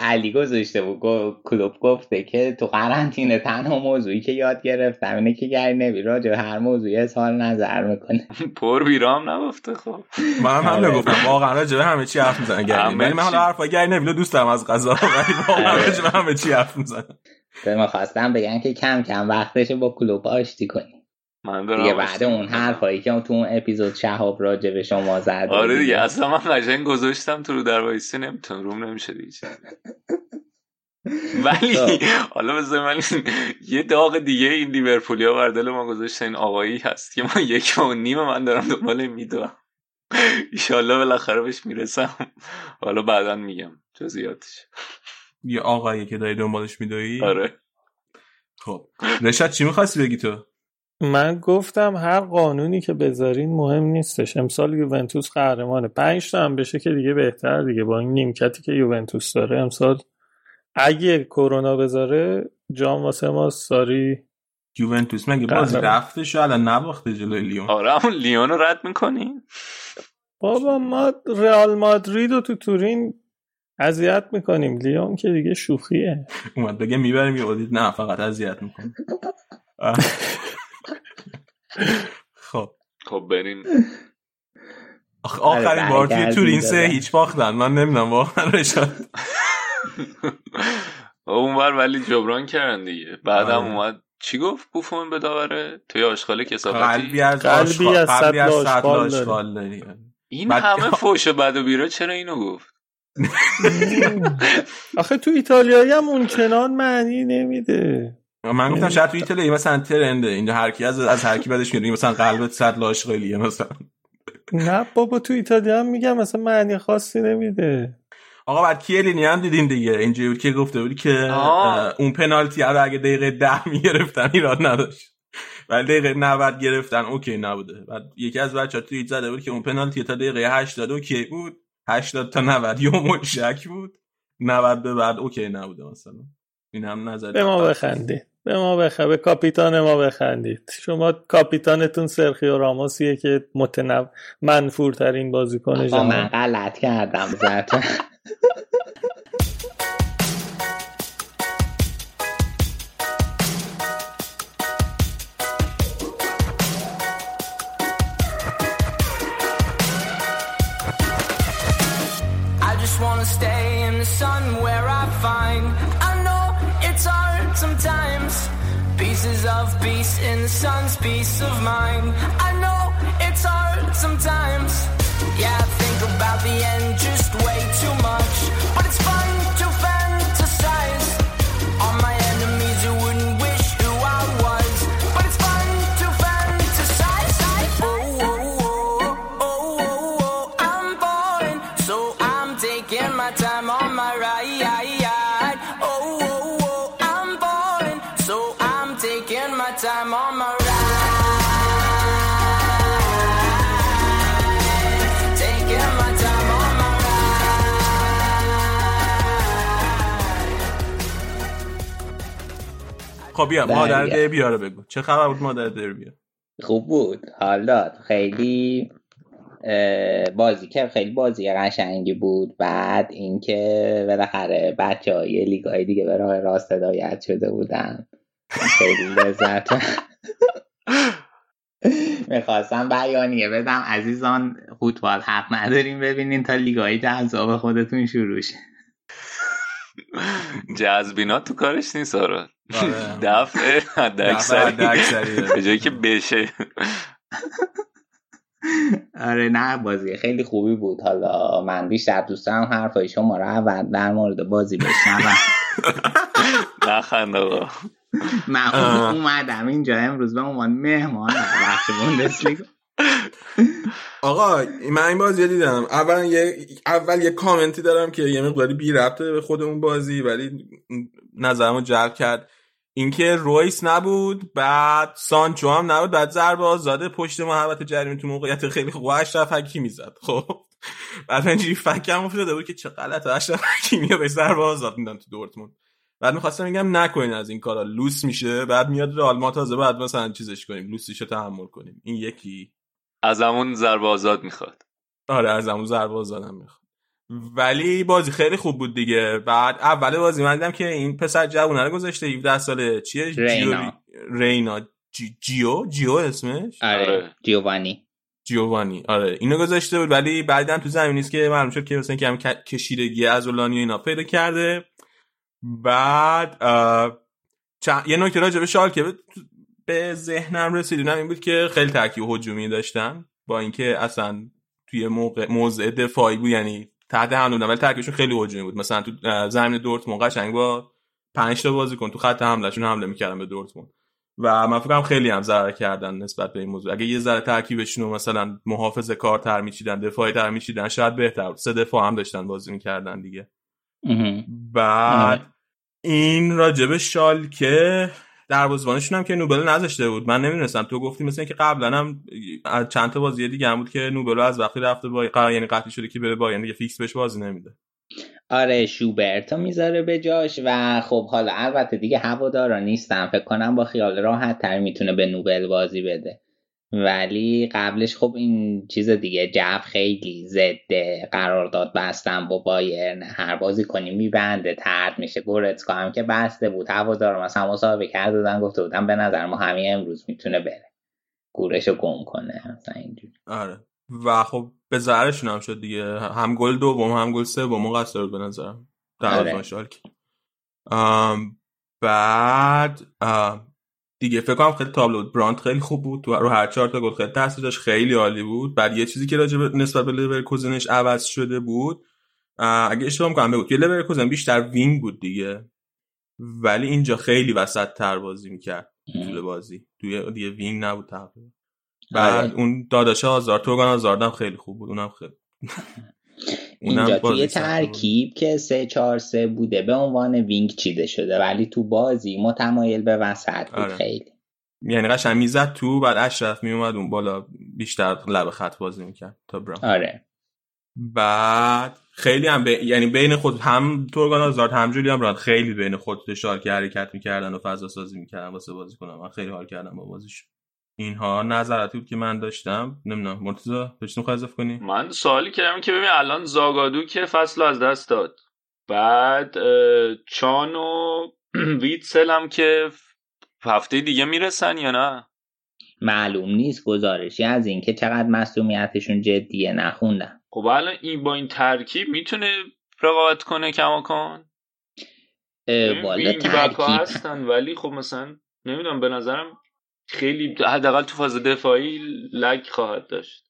علی گذاشته بود. کلوب گفته که تو قرنطینه تنها موضوعی که یاد گرفتم اینه که گری نوی راجع هر موضوعی اظهار نظر می‌کنه. *laughs* پر بیرام نگفته خب. من هم نگفتم. واقعا راجع به همه چی حرف می‌زنه. گری ولی من حالا حرفا گری نوی دوست دارم از قضا ولی *laughs* واقعا راجع به همه چی حرف می‌زنه. به ما خواستم بگن که کم کم وقتش با کلوب آشتی کنی من دیگه بعد اون حرفایی که تو اون اپیزود شهاب راجع به شما زد آره دیگه اصلا من قشنگ گذاشتم تو رو در وایسی نمی‌تونم روم نمیشه دیگه *laughs* ولی حالا بذار من یه داغ دیگه این لیورپولیا بر دل ما گذاشته این آقایی هست که من یک و نیم من دارم دنبال می‌دونم. ایشالله بالاخره بهش می‌رسم. حالا بعدا میگم جزئیاتش. یه آقایی که داری دنبالش میدوی آره. خب. رشاد چی می‌خواستی بگی تو؟ من گفتم هر قانونی که بذارین مهم نیستش. امسال یوونتوس قهرمانه. پنج تا هم بشه که دیگه بهتر دیگه. با این نیمکتی که یوونتوس داره امسال اگه کرونا بذاره جام واسه ما ساری یوونتوس مگه بازی رفته شو الان نباخته جلوی لیون؟ آره همون لیون رو رد می‌کنی؟ بابا ما رئال مادرید و تو تورین اذیت می‌کنیم. لیون که دیگه شوخیه. اومد بگه می‌بریم یه نه فقط اذیت می‌کنیم *laughs* خب. خب بریم. آخرین آره، بار توی تورین سه هیچ باختن. من نمی‌دونم واقعا رشاد *laughs* اونور ولی جبران کردن دیگه. بعدم آره. اومد. چی گفت بوفون به داوره؟ توی آشغال کسافتی؟ قلبی از قلبی از صد آشغال داری. این همه *laughs* فوش بد و بیرا چرا اینو گفت؟ *laughs* آخه تو ایتالیایی هم اون چنان معنی نمیده. من گفتم شاید تو ایتالیایی مثلا ترنده اینجا هر کی از از هر کی بعدش میاد مثلا قلبت صد لاشقالیه مثلا. نه بابا تو ایتالیا هم میگم مثلا معنی خاصی نمیده. آقا بعد کیلینی هم دیدیم دیگه؟ اینجوری بود که گفته بودی که اون پنالتی رو اگه دقیقه ده می‌گرفتن ایراد نداشت. ولی دقیقه 90 گرفتن okay نبوده. بعد یکی از بچه‌ها توییت زده بود که اون پنالتی تا دقیقه 80 okay بود. 80 تا 90 یوم شک بود. 90 به بعد okay نبوده مثلا. این هم نظر به ما بخندید به ما بخندید به کاپیتان ما بخندید. شما کاپیتانتون سرخیو راموسیه که متنو منفورترین بازیکن جهان من غلط کردم *laughs* peace of mind. خب بیا مادر دربیا رو بگو. چه خبر بود مادر دربیا خوب بود. حالا خیلی بازی که خیلی بازی قشنگی بود. بعد اینکه بالاخره بچه های لیگ های دیگه به راه راست هدایت شده بودن. خیلی لذت. می‌خواستم بیانیه بدم. عزیزان فوتبال حق نداریم ببینین تا لیگای جذاب خودتون شروع شه. جذبینات تو کارش نیست آره. *laughs* دفعه به جایی که بشه. آره نه بازی خیلی خوبی بود. حالا من بیشتر دوست دارم حرفای شما رو اول در مورد بازی بشنوم. *laughs* نخند آقا. من اومدم اینجا امروز به عنوان مهمان بخش بوندسلیگا. آقا من این بازی دیدم. اول یه اول یه کامنتی دارم که یه مقداری بی ربطه به خود اون بازی ولی نظرمو جلب کرد. اینکه رویس نبود بعد سانچو هم نبود بعد ضربه آزاده پشت محبت جریمه تو موقعیت خیلی خوب. اشرف حکیمی زد خب. بعد اینجوری فکرم افتاده بود که چه غلطه. اشرف حکیمی رو به ضربه آزاد میدن تو دورتموند. بعد می‌خواستم میگم نکنین از این کارا. لوس میشه. بعد میاد رئال ما تازه بعد مثلا چیزش کنیم. لوسیشو تحمل کنیم. این یکی. از همون ضربه آزاد می‌خواد. آره از همون ضربه آزادم می‌خواد. ولی بازی خیلی خوب بود دیگه. بعد اول بازی من دیدم که این پسر جوونه رو گذاشته 17 ساله. چیه؟ رینا. رینا. جیو؟ جیو اسمش؟ آره, آره. جیووانی جیووانی آره. اینو گذاشته بود ولی بعدم تو زمین نیست که معلوم شد که مثلا که هم کشیدگی از اولانی اینا پیدا کرده. بعد یه نکته راجع به شال که به ذهنم رسید. این بود که خیلی ترکیب هجومی داشتن با اینکه اصلا توی موقع موضع دفاعی بود یعنی تحت حمله ولی ترکیبشون خیلی هجومی بود. مثلا تو زمین دورتموند قشنگ با 5 تا بازیکن تو خط حملهشون حمله می‌کردن به دورتموند. و من فکرم خیلی هم ضرر کردن نسبت به این موضوع. اگه یه ذره ترکیبشون رو مثلا محافظ کارتر میچیدن دفاعی تر میچیدن شاید بهتر سه دفاع هم داشتن بازی می‌کردن دیگه. بعد این راجب شال که دروازه‌بانشون هم که نوبل نذاشته بود. من نمی‌دونستم. تو گفتی مثلا که قبلا هم از چند تا بازی دیگه هم بود که نوبل از وقتی رفته با یعنی قطعی شده که بره با دیگه فیکس بهش بازی نمیده. آره شوبرتو می‌ذاره به جاش و خب حالا البته دیگه هوادارا نیستم فکر کنم با خیال راحت تر می‌تونه به نوبل بازی بده. ولی قبلش خب این چیز دیگه جو خیلی ضد قرارداد بستن با بایرن. هر بازی کنی میبنده ترد میشه. گورتسکا هم که بسته بود. هوادارا مثلا مصاحبه کرده بودن گفته بودن به نظر ما همین امروز می‌تونه بره. گورشو گم کنه مثلا اینجوری. آره. و خب به ضررشون هم شد دیگه. هم گل دوم هم گل سوم قصر به نظرم. در آره. بعد دیگه فکر کنم خیلی تابلو برانت خیلی خوب بود. تو رو هر چهار تا گل خیلی تاثیر داشت خیلی عالی بود. بعد یه چیزی که راجع به نسبت به لورکوزنش عوض شده بود اگه اشتباه می‌کنم بگو. توی لورکوزن بیشتر wing بود دیگه. ولی اینجا خیلی وسط تر بازی می‌کرد طول بازی. توی دیگه wing نبود تقریبا. بعد آره. اون داداش آزار تورگان آزاردم خیلی خوب بود. اونم خیلی *laughs* اینجا توی ترکیب که سه چهار سه بوده به عنوان wing چیده شده. ولی تو بازی متمایل به وسط بود آره. خیلی. یعنی قشنگ می‌زد تو بعد اشرف میومد اون بالا بیشتر لب خط بازی می‌کرد تا برام آره. بعد خیلی هم یعنی بین خود هم تورگان آزارد هم جولی هم خیلی بین خود فشار که حرکت می‌کردن و فضا سازی می‌کردن واسه بازی کنم من خیلی حال کردم با بازیشون. اینها نظراتی بود که من داشتم نمی‌دونم مرتضی بهش می‌خوای اضافه کنی؟ من سوالی کردم که ببین الان زاگادو که فصل از دست داد. بعد چان و *clears throat* ویتسل هم که هفته دیگه می‌رسن یا نه؟ معلوم نیست گزارشی از اینکه چقدر مسئولیتشون جدیه نخوندم. خب الان این با این ترکیب می‌تونه رقابت کنه کماکان؟ والا ترکیب. هستن ولی خب مثلا نمی‌دونم به نظرم خیلی حداقل تو فاز دفاعی لگ خواهد داشت.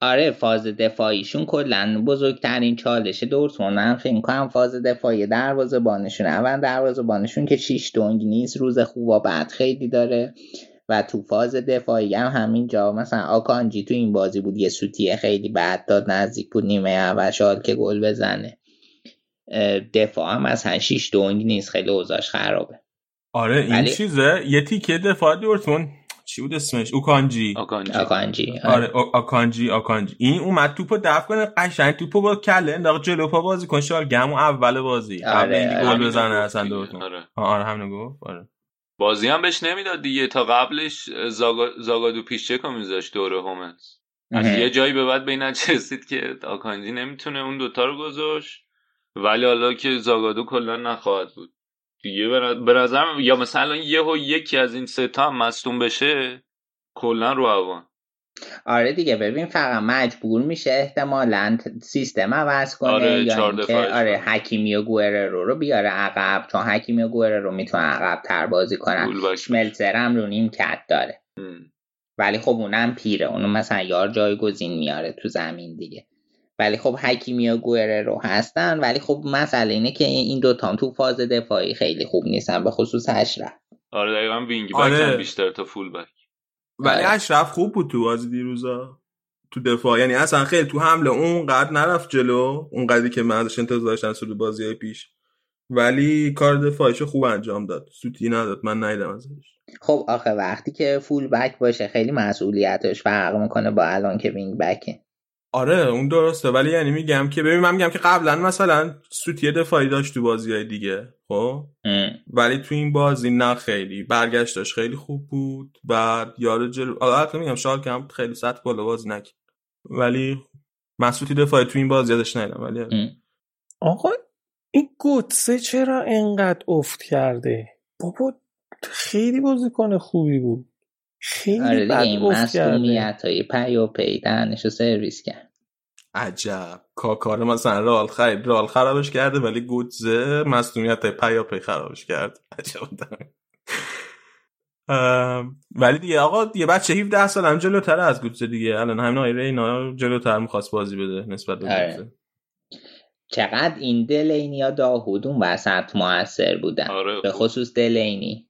آره فاز دفاعیشون کلا بزرگترین چالش دورتموند. من فکر کنم فاز دفاعی دروازه بانشون اول دروازه بانشون که شیش دونگ نیست روز خوب و بعد خیلی داره. و تو فاز دفاعی هم همینجا مثلا آکانجی تو این بازی بود یه سوتیه خیلی بعد داد نزدیک بود نیمه اول که گل بزنه. دفاع هم مثلا شیش دونگ نیست خیلی اوضاعش خرابه. آره این ولی... چیزه. یه تیکه دفاع دورتموند. چی بود اسمش؟ اوکانجی. آکانجی آکانجی آره. آکانجی آکانجی این اومد توپو دفع کنه قشنگ توپو با کله انداخت جلو پا بازی کن شال گم اول بازی. آره قبل اینکه گل آره. بزنه اصلا دورتموند. آره. آره همین گفت. آره. بازی هم بهش نمی‌داد دیگه. تا قبلش زاگا... زاگادو پیشچه کو میذاشت دور هومنز. از یه جایی به بعد به چسید که آکانجی نمی‌تونه اون دوتا رو گذاشت. ولی حالا که زاگادو کلا نخواهد بود. دیگه. به نظرم یا مثلا یه و یکی از این سه تا هم مصدوم بشه کلا رو هوان آره دیگه ببین فقط مجبور میشه احتمالا سیستم عوض کنه آره یا اینکه آره حکیمی و گوره رو رو بیاره عقب. چون حکیمی و گوره رو می‌تونه عقب تر بازی کنن شملتر هم رو نیم کت داره. ولی خب اونم پیره. اونو مثلا یار جایگزین میاره تو زمین دیگه. ولی خب حکیمی و گوره رو هستن ولی خب مسئله اینه که این دوتا تو فاز دفاعی خیلی خوب نیستن به خصوص اشرف. آره دقیقا وینگ بک آره. بیشتر تا فول بک ولی آره. اشرف خوب بود تو بازی دیروزا. تو دفاع یعنی اصلا خیلی تو حمله اون قد نرفت جلو اون قدری که من ازش انتظار داشتم سود بازی های پیش. ولی کار دفاعیشو خوب انجام داد. سوتی نداد من ندیدم ازش. خب آخه وقتی که فول بک باشه خیلی مسئولیتش فرق می‌کنه با الان که وینگ بکه. آره اون درسته. ولی یعنی میگم که ببین من میگم که قبلا مثلا سوتی دفاعی داشت تو بازی های دیگه خب؟ ولی تو این بازی نه خیلی. برگشتش خیلی خوب بود. بعد یاد جلو البته میگم شال کم خیلی سطح بالا بازی نکرد. ولی مسعودی دفاعی تو این بازی یادش ندیدم ولی آقا این گوتسه چرا انقدر افت کرده؟ بابا خیلی بازیکن خوبی بود. خیلی آره بد کرده. های پیاپی رو سرویس کرد. عجب. کاکا رو مثلا رئال خرید رئال خرابش کرده ولی گوتزه مصدومیت پیاپی خرابش کرد. عجب. ولی دیگه آقا یه بچه 17 سال هم جلوتر از گوتزه دیگه. الان همین آیره اینا جلوتر می‌خواست بازی بده نسبت به آره. گوتزه چقدر این دلینی یا داهود اون وسط موثر بودن. آره به خصوص دلینی.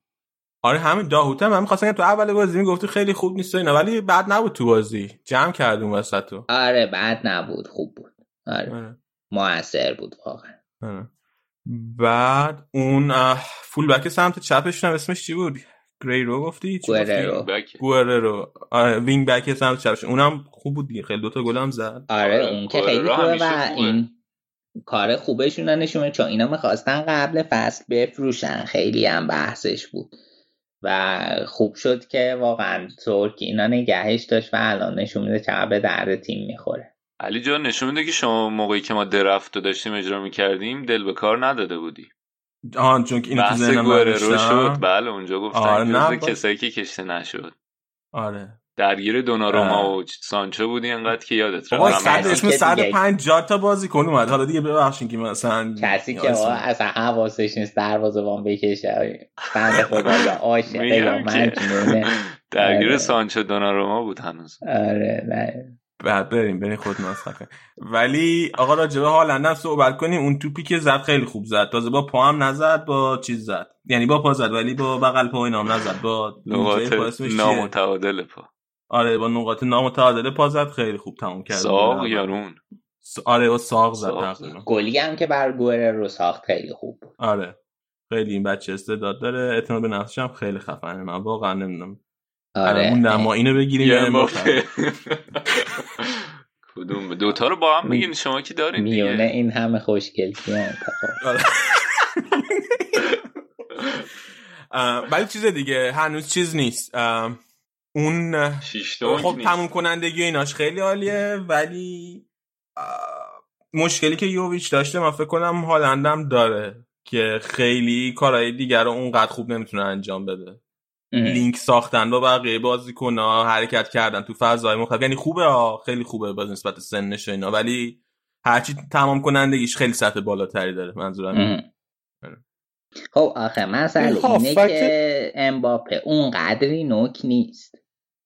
آره همین داهوت هم من خواستم تو اول بازی می‌گفتی خیلی خوب نیست اینا ولی بعد نبود تو بازی. جمع کرد اون وسط تو آره بعد نبود خوب بود. آره, آره. موثر بود واقعا. آره. بعد اون فول بک سمت چپش هم اسمش چی بود؟ گری رو گفتی؟ گوره رو وینگ بک سمت چپش. اونم خوب بود خیلی دوتا گل هم زد. آره اون که خیلی خوبه و این کار خوبشون نشونه چون اینا می‌خواستن قبل فصل بفروشن خیلی هم بحثش بود. و خوب شد که واقعا ترک اینا نگهش داشت و الان نشون میده چقدر به درد تیم می‌خوره. علی جان نشون میده که شما موقعی که ما درفت رو داشتیم اجرا می‌کردیم دل به کار نداده بودی. آن چون که این تو ذهنم رو شد. بله اونجا گفتن آره کسایی که کشته نشد. آره. درگیر دوناروما و سانچو بودی انقدر که یادت رفت. صد اسم 150 تا بازیکن اومد. حالا دیگه ببخشید که مثلا کسی که اصلا حواسش نیست دروازه‌بان بکشه. بنده خدا یا مجنونه درگیر آره. سانچو دوناروما بود هنوز. آره نه. بعد بریم بریم خود ناسخه ولی آقا راجبه هالند صحبت کنیم. اون توپی که زد خیلی خوب زد. تازه با پا هم نزد با چیز زد. یعنی با پا زد ولی با بغل پا اینام نزد. با نقاط نامتعادل پا. آره با نقاط نامتعادل پا زد خیلی خوب تموم کرد. ساق یارون. آره با ساق زد تقریبا. گلی هم که بر گوره رو ساخت خیلی خوب بود. آره. خیلی این بچه استعداد داره. اعتماد به نفسش هم خیلی خفنه. من واقعا نمی‌دونم. آره. اون ما اینو بگیریم کدوم؟ دوتا رو با هم بگین. شما که دارین میونه این همه خوشگل *laughs* آره. *laughs* ولی چیز دیگه هنوز چیز نیست. اون خب تموم کنندگی ایناش خیلی عالیه ولی مشکلی که یوویچ داشته من فکر کنم هالندم داره که خیلی کارهای دیگر رو اونقدر خوب نمی‌تونه انجام بده. لینک ساختن با بقیه بازیکن ها حرکت کردن تو فضای مختلف یعنی خوبه ها خیلی خوبه با نسبت سنش اینا ولی هرچی تمام کنندگیش خیلی سطح بالاتری داره منظورم خب آخه مثلا اینه که امباپه اون قدری نوک نیست.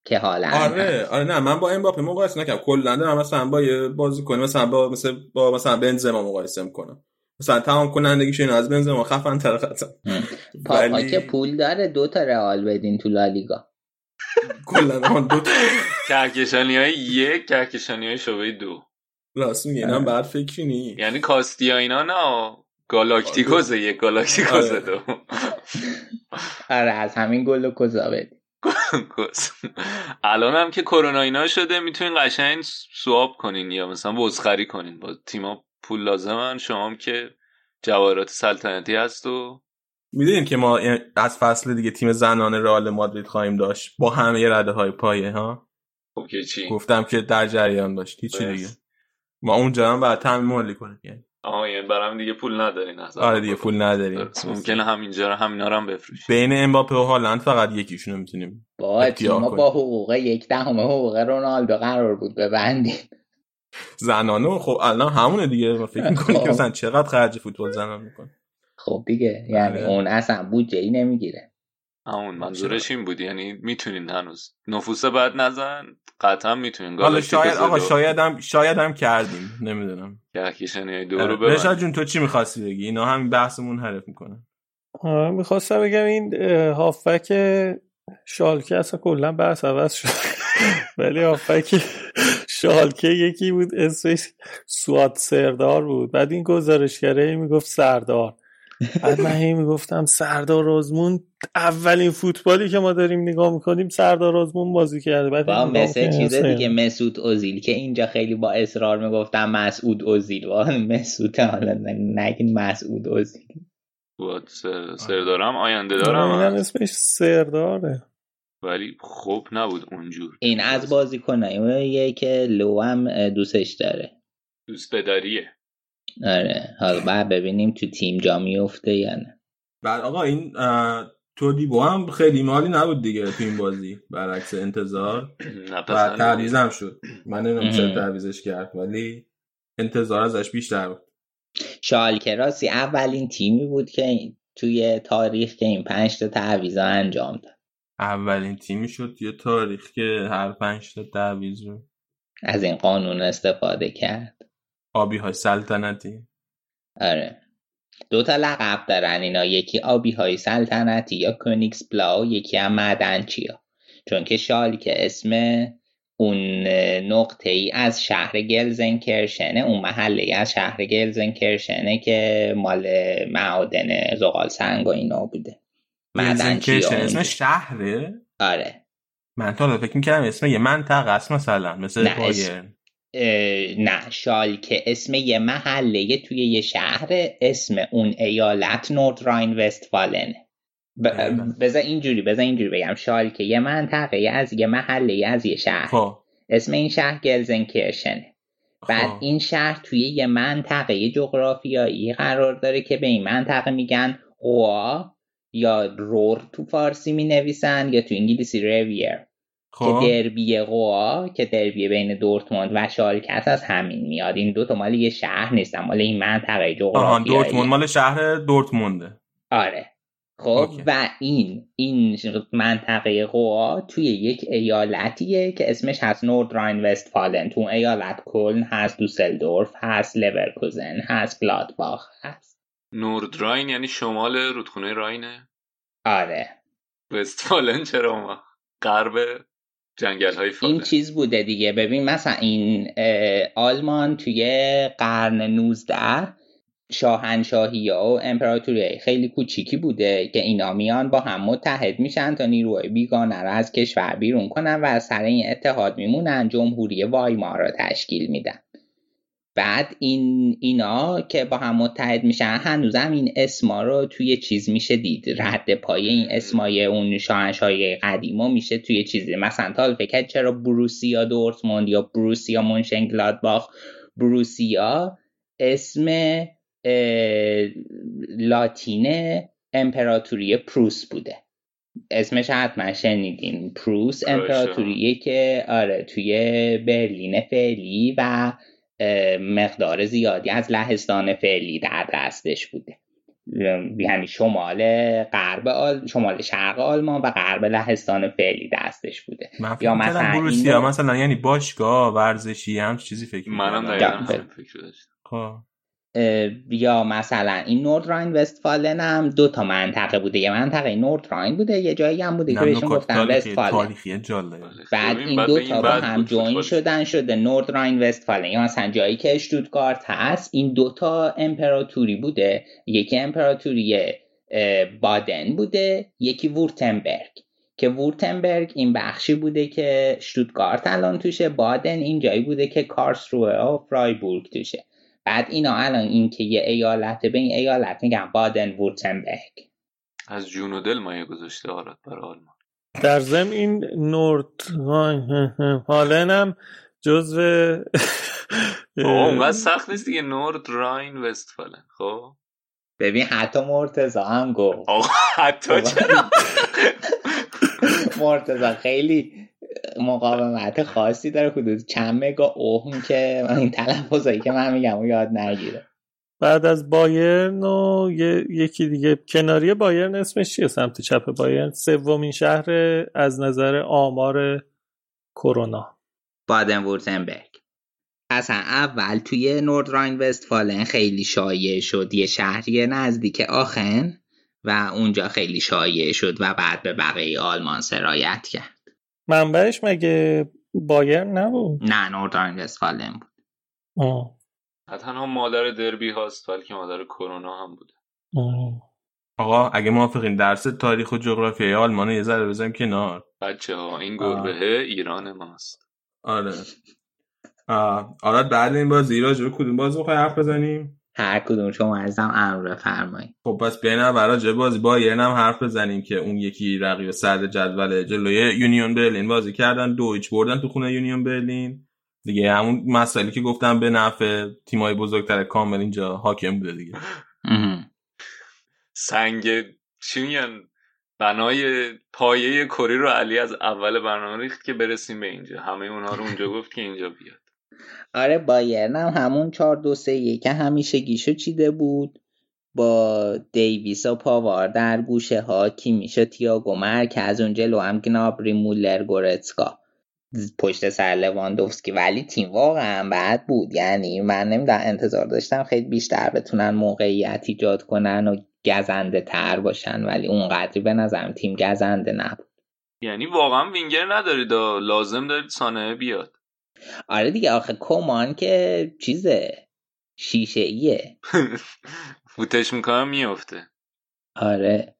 که حالا آره آره نه من با امباپه مقایسه نکردم. کلا دارم مثلا با یه بازیکن مثلا با مثلا با مثلا بنزما مقایسه می‌کنم. مثلا تمام کنندگیش این از بنزما خفن تر خطا *laughs* پاپا که پول داره دو تا رئال بدین تو لالیگا. کلا دو تا *laughs* کهکشانی های یک کهکشانی های شعبه دو. راست میگه اینم بعد فکری نی یعنی کاستیا اینا نه گالاکتیکوز یک گالاکتیکوز دو. *laughs* آره از همین گل کوزا بدی *laughs* الان هم که کرونا اینا شده می‌تونین قشنگ سواب کنین یا مثلا وزخری کنین. با تیما پول لازمن شما که جواهرات سلطنتی هست و می‌دونیم که ما از فصل دیگه تیم زنان رئال مادرید خواهیم داشت. با همه رده های پایه ها. خب چی؟ گفتم که در جریان باشید هیچی دیگه. ما اونجا هم باید تامین مالی کنیم. آها یعنی برام دیگه پول ندارین آره دیگه پول نداریم ممکنه همینجا رو همینا رو هم بفروشیم بین امباپه و هالند فقط یکیشونو می‌تونیم با تیم با حقوق یک دهم حقوق رونالدو قرار بود ببندیم. زنانه خب الان همونه دیگه. ما فکر می‌کنیم که مثلا چقدر خرج فوتبال زنان می‌کنه. خب دیگه یعنی آره. اون اصلا بودجه ای نمی‌گیره. همون منظورش این بود. یعنی می‌تونین هنوز. نفوس بعد نزن قطعا می‌تونین حالا شاید آقا شاید هم شاید هم کردیم. نمی‌دونم. کهکشانی دو رو رشاد جون تو چی می‌خواستی بگی؟ اینا هم بحثمون حرف می‌کنه. می‌خواستم بگم این هافک شالکه اصلا کلا بحث عوض شد. *laughs* ولی هافک شالکه یکی بود اسمش سواد سردار بود. بعد این گزارشگره می‌گفت سردار. بعد من هی می‌گفتم سردار آزمون اولین فوتبالی که ما داریم نگاه می‌کنیم سردار آزمون بازی کرده. بعد با مثل چیز دیگه مسعود اوزیل که اینجا خیلی با اصرار می‌گفتم مسعود اوزیل. *laughs* مسعود حالا نگین مسعود اوزیل. سردارم؟ آینده دارم؟ اینم اسمش سرداره. ولی خوب نبود اونجور. این از بازی. کنه یه که لو هم دوستش داره. دوست بداریه آره. حالا بعد ببینیم تو تیم جا میفته یا نه. بعد آقا این تو دیبو هم خیلی مالی نبود دیگه تو این بازی برعکس انتظار. بعد تعویزم شد. من نمی‌دونم چرا تعویزش کرد ولی انتظار ازش بیشتر بود. شالکه راستی اولین تیمی بود که توی تاریخ که این پنج تا تعویض انجام داد. اولین تیمی شد یه تاریخ که هر پنج تا تعویض رو. از این قانون استفاده کرد. آبی های سلطنتی؟ آره. دو تا لقب دارن. اینا یکی آبی های سلطنتی یا Königsblau یکی هم معدن چیا. چون که شالکه اسم اون نقطه ای از شهر گلزنکیرشنه اون محله از شهر گلزنکیرشنه که مال معادن زغال سنگ و اینا بوده. گلزنکیرشن اسم شهره؟ آره. من تا فکر می‌کردم اسم یه منطقه است مثلا مثل نه اسم... نه شالکه اسم یه محله توی یه شهر اسم اون ایالت نورد راین وستفالنه. بذار اینجوری بذار اینجوری بگم شالکه یه منطقه از یه محله از یه شهر خب. اسم این شهر گلزنکرشنه بعد خب. این شهر توی یه منطقه جغرافیایی قرار داره که به این منطقه میگن قوا یا رور تو فارسی می نویسن یا تو انگلیسی رویر خب. که دربی قوا که دربی بین دورتموند و شالکت از همین میاد. این دو تا مال یه شهر نیستن. مال این منطقه جغرافیایی. دورتموند مال شهر دورتمونده. آره. خب و این این منطقه قوا توی یک ایالتیه که اسمش هست نورد راین وست فالن تو ایالت کلن هست دوسلدورف هست لورکوزن هست گلادباخ هست. نورد راین یعنی شمال رودخونه راینه؟ آره. وستفالن چرا ما غرب جنگل های فالن این چیز بوده دیگه. ببین مثلا این آلمان توی قرن 19 شاهنشاهی ها و امپراتوری خیلی کوچیکی بوده که اینا میان با هم متحد میشن تا نیروهای بیگانه رو از کشور بیرون کنن و از سر این اتحاد میمونن. جمهوری وایمار رو تشکیل میدن. بعد این اینا که با هم متحد میشن هنوزم این اسما رو توی چیز میشه دید. رد پای این اسمای اون شاهنشاهی قدیما میشه توی چیزی مثلا تا فکر چرا بروسیا دورتموند یا بروسیا مونشنگلادباخ؟ بروسیا اسم لاتین امپراتوری پروس بوده. اسمش حتما شنیدین. پروس امپراتوریه که آره توی برلین فعلی و مقدار زیادی از لهستان فعلی در دستش بوده. یعنی شمال غرب آل... شمال شرق آلمان و غرب لهستان فعلی دستش بوده. یا مثلا بروسیا مثلا یعنی باشگاه ورزشی هم چیزی فکر منم دقیقا فکر داشتم. خب. یا مثلا این نورد راین وستفالن هم دو تا منطقه بوده. یه منطقه نورد راین بوده یه جایی هم بوده که بهشون گفتن وستفالن. بعد این دو تا با هم جوین شدن شده نورد راین وستفالن یا مثلا جایی که اشتوتگارت هست این دو تا امپراتوری بوده. یکی امپراتوری بادن بوده یکی وورتنبرگ. که وورتنبرگ این بخشی بوده که شتوتگارت الان توشه بادن این جایی بوده که کارسروه و فرایبورگ توشه. بعد اینا الان این که یه ایالت به این ایالت میگن بادن وورتنبرگ از جون و دل مایه گذاشته آراد برای آلمان. در ضمن این نورد هالن هم جزو *laughs* اونقدر سخت نیست دیگه. نورد راین وستفالن. خب؟ ببین حتی مرتزا هم گفت. حتی چرا؟ *laughs* مرتزا خیلی مقاومت خاصی داره حدود چند مگا اوهم که این تلفظایی که من میگم یاد نگیره. بعد از بایرن و یکی دیگه کناری بایرن اسمش چیه؟ سمت چپ بایرن. سومین شهر از نظر آمار کرونا. بادن وورتنبرگ اصلا اول توی نورد راین وستفالن خیلی شایع شد. یه شهری نزدیک آخن و اونجا خیلی شایع شد و بعد به بقیه آلمان سرایت کرد. منبعش مگه بایر نبود؟ نه نوردان وستفالن بود. آه. تنها مادر دربی هاست ولی که مادر کرونا هم بوده. آقا اگه موافقین درس تاریخ و جغرافیای آلمان یه ذره بزنیم کنار. بچه ها این گربه ایران ماست. آره. آره بعد این بازی راجع به کدوم بازی می‌خوای حرف بزنیم؟ هر کدوم. شما ازم امر بفرمایید. خب پس بیاین برای بازی بایرن حرف بزنیم که اون یکی رقیب صدر جدول جلوی یونیون برلین بازی کردن. دو هیچ بردن تو خونه یونیون برلین. دیگه همون مسئله که گفتم به نفع تیمای بزرگتر کامل اینجا حاکم بوده دیگه. سنگ چی میگن؟ بنای پایه کری رو علی از اول برنامه ریخت که برسیم به اینجا. همه اونها رو اونجا گفت که اینجا بیاد. آره بایرن هم همون چهار دو سه که همیشه گیشو چیده بود. با دیویس و پاوار در گوشه ها کی میشه تیاگو از اون جلو هم گنابری مولر گورتسکا. پشت سر لواندوفسکی. ولی تیم واقعا بعد بود. یعنی من نمی‌دونم انتظار داشتم خیلی بیشتر بتونن موقعیت ایجاد کنن و گزنده تر باشن ولی اونقدری به نظرم تیم گزنده نبود. یعنی واقعا وینگر ندارید لازم دارید سانه بیاد. آره دیگه آخه کومان که چیزه شیشه ایه *laughs* فوتش می‌کنم میفته آره.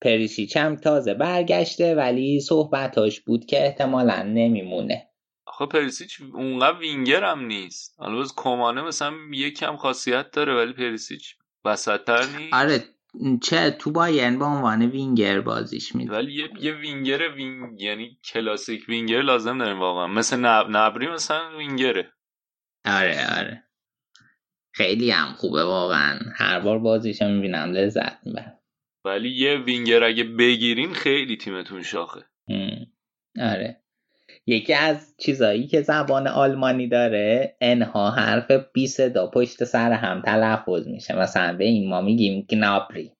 پریسیچ هم تازه برگشته ولی صحبتاش بود که احتمالا نمیمونه. آخه پریسیچ اونقدر وینگر هم نیست. حالا باز کومانه مثلا یکم خاصیت داره ولی پریسیچ وسطتر نیست. اگرچه تو بایرن به عنوان وینگر بازیش میده ولی یه, یه winger wing یعنی کلاسیک وینگر لازم داریم واقعا. مثل نب... نبری مثلا وینگره. آره آره. خیلی هم خوبه واقعا. هر بار بازیش می‌بینم لذت می‌برم. ولی یه وینگر اگه بگیرین خیلی تیمتون شاخه. آره. یکی از چیزایی که زبان آلمانی داره اینه حرف بی صدا پشت سر هم تلفظ میشه. مثلا به این ما میگیم گنابری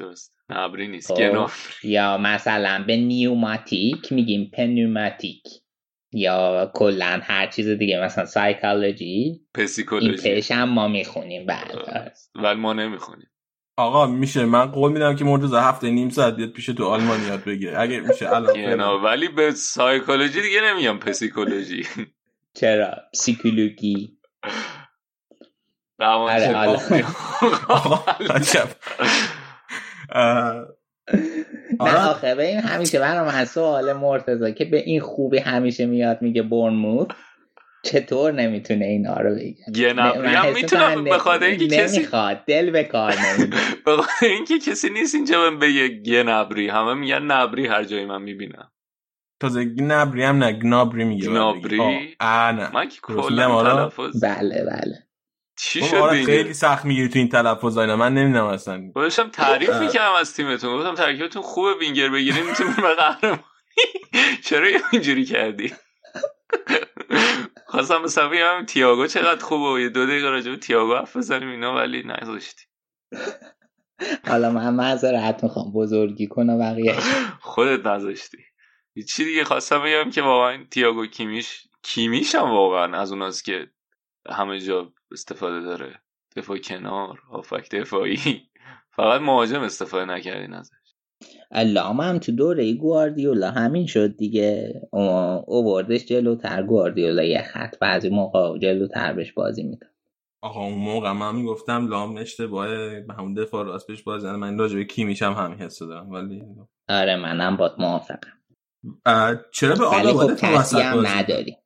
درست. نبری نیست خب. یا مثلا به نیوماتیک میگیم پنوماتیک یا کلا هر چیز دیگه مثلا سایکولوژی پسیکولوژی این هم ما می‌خونیم بعد ولی ما نمی‌خونیم. آقا میشه. من قول میدم که مرتضی هفته نیم ساعت بیاد پیش تو آلمانی یاد بگیره. اگه میشه الان ولی به سایکولوژی دیگه نمیگم پسیکولوژی. چرا؟ پسیکولوژی آره نه آخه به این همیشه برام سوال مرتضی که به این خوبی همیشه میاد میگه برنموت. چطور نمی‌تونه اینا رو بگه؟ گنبری هم می‌تونم به خاطر اینکه کسی نمی‌خواد دل به کار *laughs* به خاطر اینکه کسی نیست اینجا من بگه گنبری همه میگن نبری هر جایی من می‌بینم. تازه گنبری هم نه گنابری میگه گنابری؟ نه. من که کلا تلفظ بله بله. چی شد خیلی سخت می‌گیری تو این تلفظ اینا. من نمی‌دونم اصلا. داشتم تعریف می‌کردم از تیمتون. گفتم ترکیبتون خوبه وینگر بگیرین می‌تونین به قهرمانی. *laughs* چرا اینجوری کردی؟ خواستم مثلا بگم تییاگو چقدر خوبه و یه دو دقیقه راجع به تییاگو حرف بزنیم اینا ولی نذاشتی حالا من معذرت می‌خوام بزرگی کنم بقیه. خودت نذاشتی. چی دیگه خواستم بگم که واقعا تییاگو کیمیش کیمیش هم واقعا از اوناست که همه جا استفاده داره. دفاع کنار آفک دفاعی. فقط مهاجم استفاده نکردین ازش. لام هم تو دوره گواردیولا همین شد دیگه. اووردش جلوتر گواردیولا یه خط بعضی موقع جلوتر بهش بازی می‌داد. آقا اون موقع من می‌گفتم لام اشتباهه به همون دفاع راست بهش بازی من راجع به کی میشم همین حس دارم ولی آره منم بات موافقم. چرا به آلا خب کسی هم نداری.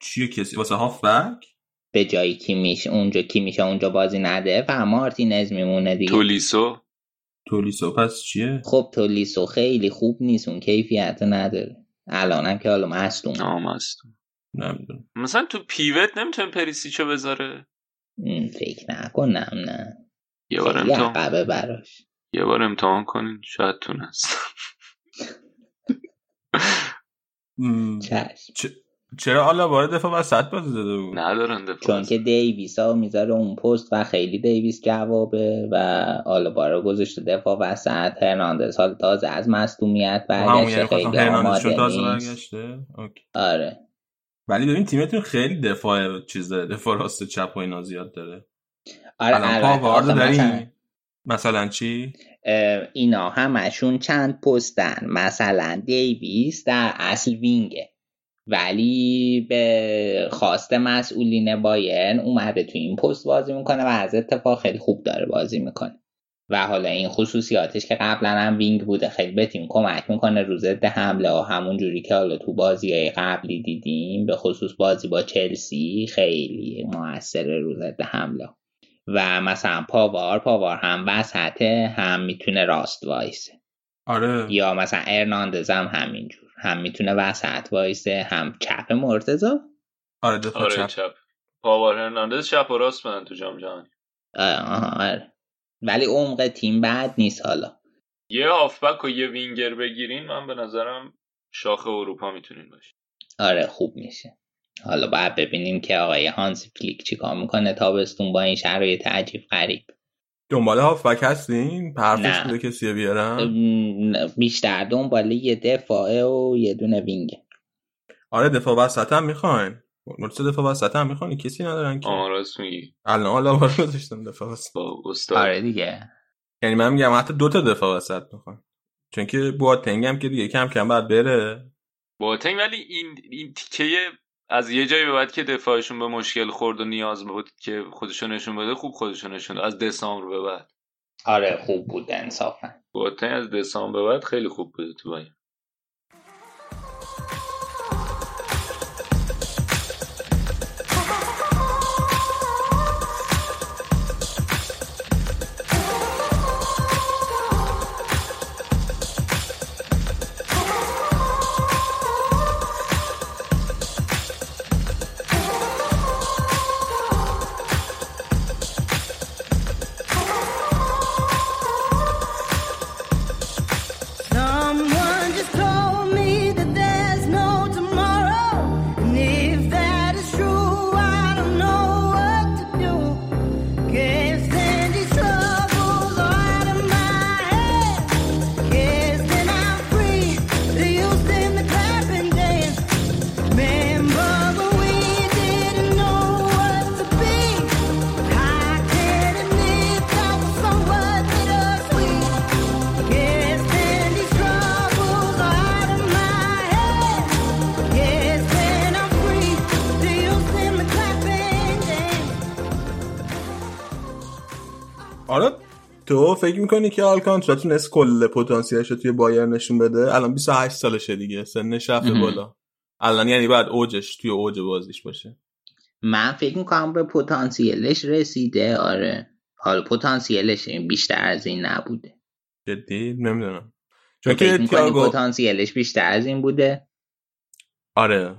چیه کسی؟ واسه هافبک؟ به جایی کی میشه اونجا کی میشه اونجا بازی نده و مارتینز میمونه دیگه. تولیسو؟ تولیسو پس چیه؟ خب تولیسو خیلی خوب نیست اون کیفیت نداره. الانم که حالا مستون مستون نمی‌دونم. مثلا تو پیوت نمی‌تونه پریسیچو بذاره؟ فکر نکنم نه یه بار امتحان براش. یه بار امتحان کنین شاید تونست *laughs* چشم. چرا حالا وارد دفاع وسط بازی داده بود؟ ندارن دفاع چون که دیویس ها می‌ذاره اون پست و خیلی دیویس جوابه و آلوبارا گذاشته دفاع وسط. هرناندز حال تازه از مصدومیت برگشته خیلی آماده نیست. آره. ولی ببین تیمتون خیلی دفاع چیز داره دفاع راست چپ و اینا زیاد داره. آره پاوارد مثلا... مثلا چی؟ اینا همشون چند پستن. مثلا دیویس در اصل وینگه. ولی به خواست مسئولین بایرن اومده تو این پست بازی می‌کنه و از اتفاق خیلی خوب داره بازی می‌کنه. و حالا این خصوصیاتش که قبلا هم وینگ بوده خیلی به تیم کمک می‌کنه رو ضد حمله و همون جوری که حالا تو بازی قبلی دیدیم به خصوص بازی با چلسی خیلی موثر رو ضد حمله. و مثلا پاوار پاوار هم وسطه هم می‌تونه راست وایسه. آره. یا مثلا هرناندز هم همینجور. هم می‌تونه وسط وایسه هم چپ مرتضی آره دفاع آره چپ, چپ. پاور هرناندز چپ و راست بودن تو جام جهانی. آره. ولی عمق تیم بعد نیست حالا. یه هافبک و یه وینگر بگیرین من به نظرم شاخ اروپا می‌تونین باشین. آره خوب میشه. حالا باید ببینیم که آقای هانسی فلیک چیکار می‌کنه تابستون با این شرایط عجیب غریب. دنبال هافبک هستین؟ پرفش بوده کسی بیارم؟ بیشتر دنبال یه دفاعه و یه دونه وینگ. آره دفاع وسط هم می‌خواین. مرتضی دفاع وسط هم می‌خواین کسی ندارن که. آه راست میگی. الان حالا بارو گذاشتم دفاع وسط. آره دیگه. یعنی من میگم حتی دو تا دفاع وسط می‌خوام چون که بواتنگ هم که دیگه کم کم باید بره. بواتنگ ولی این این تیکه از یه جایی به بعد که دفاعشون به مشکل خورد و نیاز بود که خودشون نشون بده خوب خودشون نشون از دسامبر به بعد. آره خوب بود انصافا. بواتنگ از دسامبر به بعد خیلی خوب بود تو باید فکر می‌کنی که آلکانترا تونست کل پتانسیلش رو توی بایر نشون بده؟ الان 28 سالشه دیگه سنش رفته بالا. الان یعنی بعد اوجش توی اوج بازیش باشه. من فکر می‌کنم به پتانسیلش رسیده آره. حالا پتانسیلش بیشتر از این نبوده. جدی؟ نمی‌دونم. چون که تیاگو پتانسیلش بیشتر از این بوده؟ آره.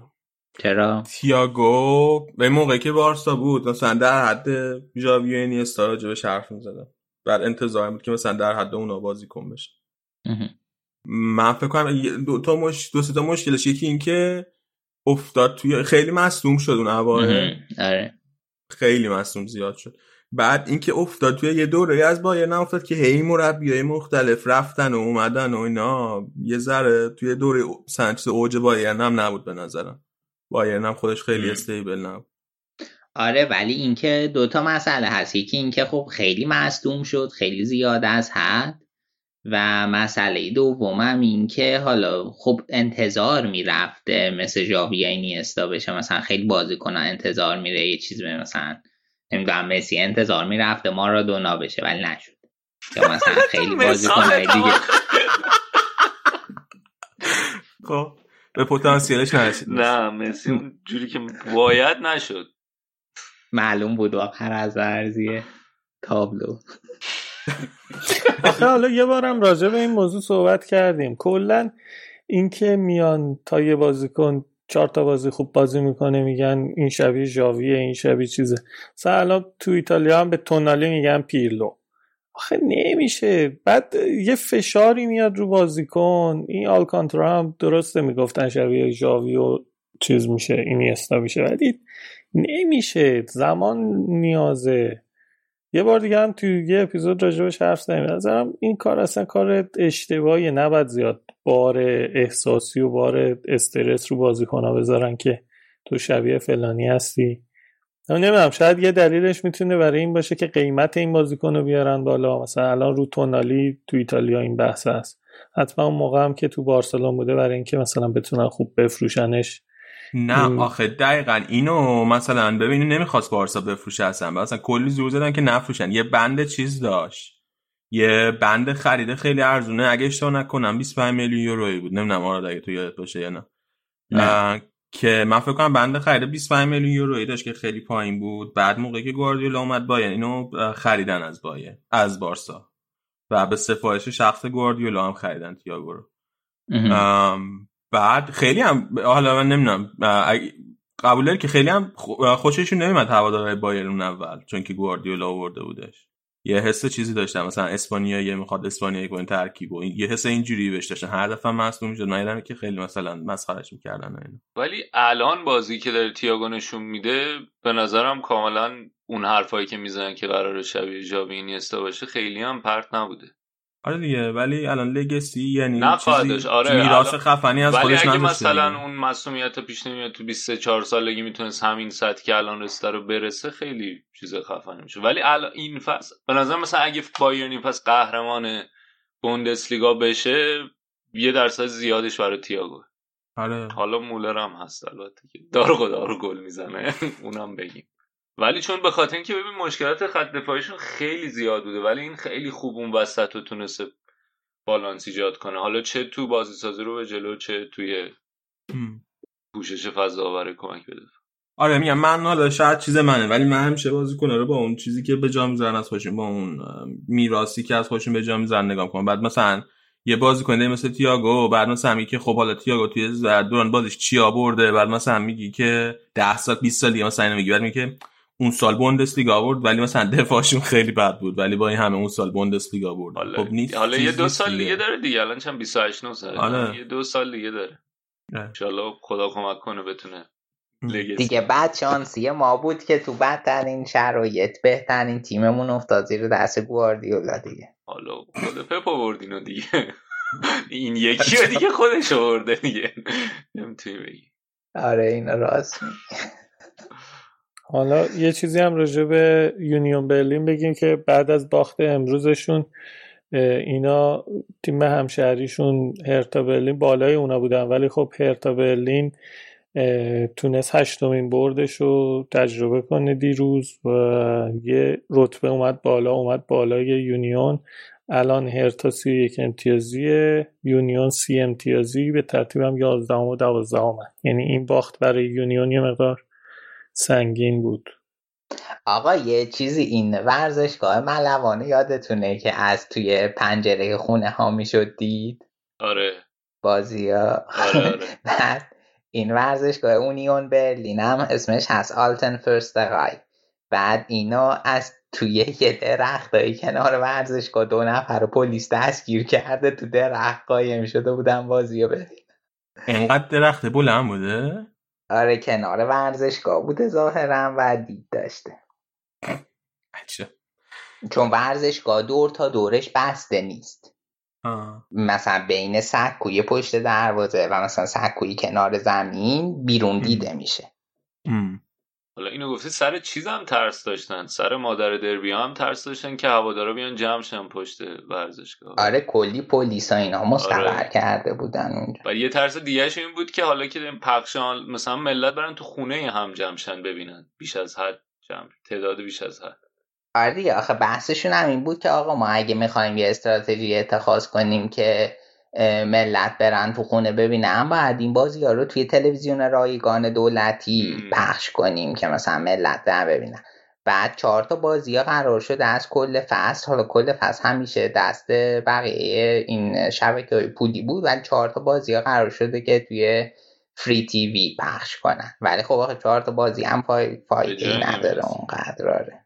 چرا؟ تیاگو به موقعی که بارسا بود مثلا در حد ژاوی اینیستا راجبش حرف می‌زدم. بعد انتظار بود که مثلا در حد اونا بازی کن بشه. من فکر کنم دو تا مش دو تا مشکلش یکی این که افتاد توی خیلی مصدوم شد اون آره. خیلی مصدوم زیاد شد. بعد اینکه افتاد توی یه دوره از نه افتاد که هی مربیای مختلف رفتن و اومدن و اینا. یه ذره توی دوره سنچ اوج بایرن هم نبود به نظرم. بایرن هم خودش خیلی استیبل نبود. آره ولی اینکه دوتا مسئله هست. یکی اینکه خب خیلی مصدوم شد خیلی زیاد از حد. و مسئله دومم این که حالا خب انتظار می‌رفته مثل ژاوی اینیستا بشه. مثلا خیلی بازی کنن انتظار میره یه چیز مثلا نمی‌دونم مسی انتظار می‌رفته ما را دونا بشه ولی نشد. یا مثلا *laughs* خیلی بازی کنه دیگه. خب به پتانسیلش نرسید نه مسی جوری که باید نشد. معلوم بود آخر از ورزیه تابلو. حالا یه بارم راجع به این موضوع صحبت کردیم. کلا اینکه میان تا یه بازیکن چهار تا بازی خوب بازی می‌کنه میگن این شبیه ژاویه این شبیه چیزه. مثلا تو ایتالیا هم به تونالی میگن پیرلو. آخه نمیشه. بعد یه فشاری میاد رو بازیکن. این آلکانترا هم درسته می‌گفتن شبیه ژاوی و چیز میشه این استا میشه. ولی نمیشه. زمان نیازه. یه بار دیگه هم توی یه اپیزود راجبش حرف زدیم. نظرم این کار اصلا کار اشتباهی. نباید زیاد بار احساسی و بار استرس رو بازیکنها بذارن که تو شبیه فلانی هستی. نمی‌دونم شاید یه دلیلش می‌تونه برای این باشه که قیمت این بازیکن رو بیارن بالا. مثلا الان رو تونالی تو ایتالیا این بحث هست. حتما اون موقع هم که تو بارسلون بوده برای اینکه مثلا بتونن خوب بفروشنش. نه آخه دقیقا اینو مثلا ببینید نمی‌خواست بارسا بفروشه اصلا مثلا کلی زور زدن که نفروشن. یه بند چیز داشت. یه بند خریده خیلی ارزونه. اگه اشتباه نکنم 25 میلیون یورویی بود. نمی‌دونم آره اگه تو یادت باشه یا نه, نه. که من فکر کنم بند خریده 25 میلیون یورویی داشت که خیلی پایین بود. بعد موقعی که گواردیولا اومد باین اینو خریدن از باین از بارسا. و به سفارش شخص گواردیولا هم خریدن تییاگو رو. بعد خیلی هم حالا من نمی‌دونم قبول داری که خیلی هم خوششون نمیمد هوادارهای بایرن اول چون که گواردیولا آورده بودش. یه حس چیزی داشتم مثلا اسپانیایی می‌خواد اسپانیایی کنه ترکیب و یه حس اینجوری بهش داشتن. هر دفعه مصدوم می‌شد. من که خیلی مثلا مسخرش می‌کردن اینا. ولی الان بازی که داره تییاگو نشون میده به نظرم کاملا اون حرفایی که می‌زنن که قرار شبیه ژاوی اینیستا باشه خیلی هم پرت نبوده. آره دیگه ولی الان لگسی یعنی چیزی آره میراث خفنی از خودش اگه مثلا اون مسئولیت پیش نمیاد تو 23 سالگی می‌تونست همین سطح که الان رسیده رو برسه خیلی چیز خفنی میشه ولی الان این فصل به نظر مثلا اگه بایرن این فصل قهرمان بوندسلیگا بشه یه درصد زیادش برای تییاگو. آره. حالا مولر هم هست البته که. دارو دارو گل می‌زنه. *laughs* اونم بگیم. ولی چون به خاطر اینکه ببین مشکلات خط دفاعیشون خیلی زیاد بوده ولی این خیلی خوب اون وسط رو تونسته بالانس ایجاد کنه. حالا چه تو بازی سازی رو به جلو چه توی پوشش فضا آوره کمک بده. آره میگم من حالا شاید چیز منه ولی من همیشه بازی کنه رو با اون چیزی که به جا می‌ذارن از خودشون با اون میراثی که از خودشون به جا می‌ذارن نگاه کنم. بعد مثلا یه بازی کننده مثل تییاگو بعد مثلا میگی که خب حالا تییاگو توی دوران بازیش چیا برده بعد مثلا میگی که 10 سال 20 سال دیگه مثلا میگی. بعد میگه اون سال بوندسلیگا آورد ولی مثلا دفاعشون خیلی بد بود ولی با این همه اون سال بوندسلیگا آورد. حالا خب نیست حالا یه دو سال دیگه. داره دیگه الان چند؟ 28 9 ساله آره. یه دو سال دیگه داره. ان خدا کمک کنه بتونه دیگه بعد شانسی ما بود که تو بدترین شرایط بهترین تیممون افتاد زیر دست گواردیولا دیگه. حالا خود پپ آوردینو دیگه. *laughs* این یکی دیگه خودش آورده دیگه. *laughs* نمی‌تونی بگی. آره این راستی حالا یه چیزی هم راجع به یونیون برلین بگیم که بعد از باخت امروزشون اینا تیم همشهریشون هرتا برلین بالای اونا بودن. ولی خب هرتا برلین تونست هشتمین بردش رو تجربه کنه دیروز و یه رتبه اومد بالا اومد بالای یونیون. الان هرتا سی یک امتیازیه یونیون سی امتیازی به ترتیب هم یازدهم و دوازدهم یعنی این باخت برای یونیون یه مقدار سنگین بود. آقا یه چیزی این ورزشگاه ملوانه یادتونه که از توی پنجره خونه ها می‌شد دید؟ آره. بازی ها. آره آره. *laughs* بعد این ورزشگاه اونیون برلین هم اسمش هست آلتن فرستقای بعد اینا از توی یه درخت کنار ورزشگاه دو نفر پلیس دستگیر کرده تو درخت قایم شده بودن بازی رو ببین اینقدر درخت بلند بوده؟ آره کنار ورزشگاه بوده ظاهرا و دید داشته. عجب. چون ورزشگاه دور تا دورش بسته نیست. آه. مثلا بین سکوی پشت دروازه و مثلا سکوی کنار زمین بیرون دیده میشه. حالا اینو گفتی سر چیز هم ترس داشتن؟ سر مادر دربی هم ترس داشتن که هوادارا بیان جمع شن پشت ورزشگاه. آره کلی پلیس ها اینا مستقر آره. کرده بودن اونجا. و یه ترس دیگهش این بود که حالا که پخش آن- مثلا ملت برن تو خونه هم جمع شن ببینن. بیش از حد جمع تعداد بیش از حد. آره دیگه آخه بحثشون هم این بود که آقا ما اگه می‌خوایم یه استراتژی اتخاذ کنیم که ملت برن تو خونه ببینن باید این بازی ها رو توی تلویزیون رایگان دولتی. پخش کنیم که مثلا ملت برن ببینن بعد چهار تا بازی ها قرار شده از کل فصل. حالا کل فصل همیشه دست بقیه این شبکه های پولی بود ولی چهار تا بازی ها قرار شده که توی فری تیوی پخش کنن. ولی خب آخه چهار تا بازی هم فای... فایده نداره. اونقدر آره.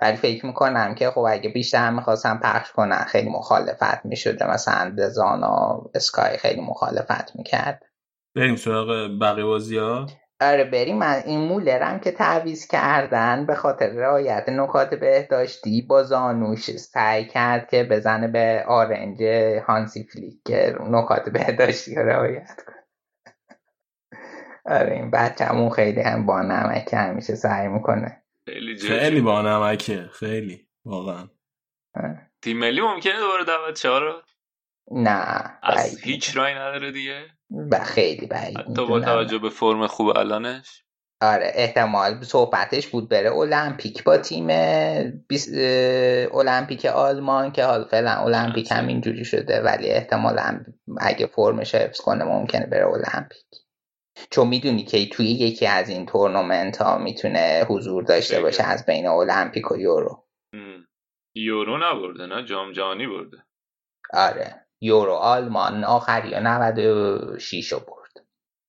ولی فکر می‌کنم که خب اگه بیشتر می‌خواستم پخش کنن خیلی مخالفت می‌شده مثلا دزان و اسکای خیلی مخالفت می‌کرد. بریم سراغ بقیه بازی ها آره بریم. من این مولرم که تعویز کردن به خاطر رعایت نکات بهداشتی با زانوش سعی کرد که بزنه به آرنج هانسی فلیک که نکات بهداشتی رو رعایت کنه. آره این بچه‌مون خیلی هم با نمک همیشه سعی می‌کنه. خیلی جدی. خیلی با نمکه. خیلی. واقعا. تیم ملی ممکنه دوباره دعوت شه رو؟ نه از هیچ رای نداره دیگه؟ ب- خیلی بعید حتی با. توجه به فرم خوب الانش؟ آره احتمال صحبتش بود بره المپیک با تیم بیس- المپیک آلمان که حال فعلا المپیک هم اینجوری شده ولی احتمالا اگه فرمش حفظ کنه ممکنه بره المپیک. چون می‌دونی که توی یکی از این تورنمنت ها می‌تونه حضور داشته. باشه از بین المپیک و یورو. ام. یورو نبرده نه؟ جام جهانی برده. آره. یورو آلمان آخری 96 رو برد.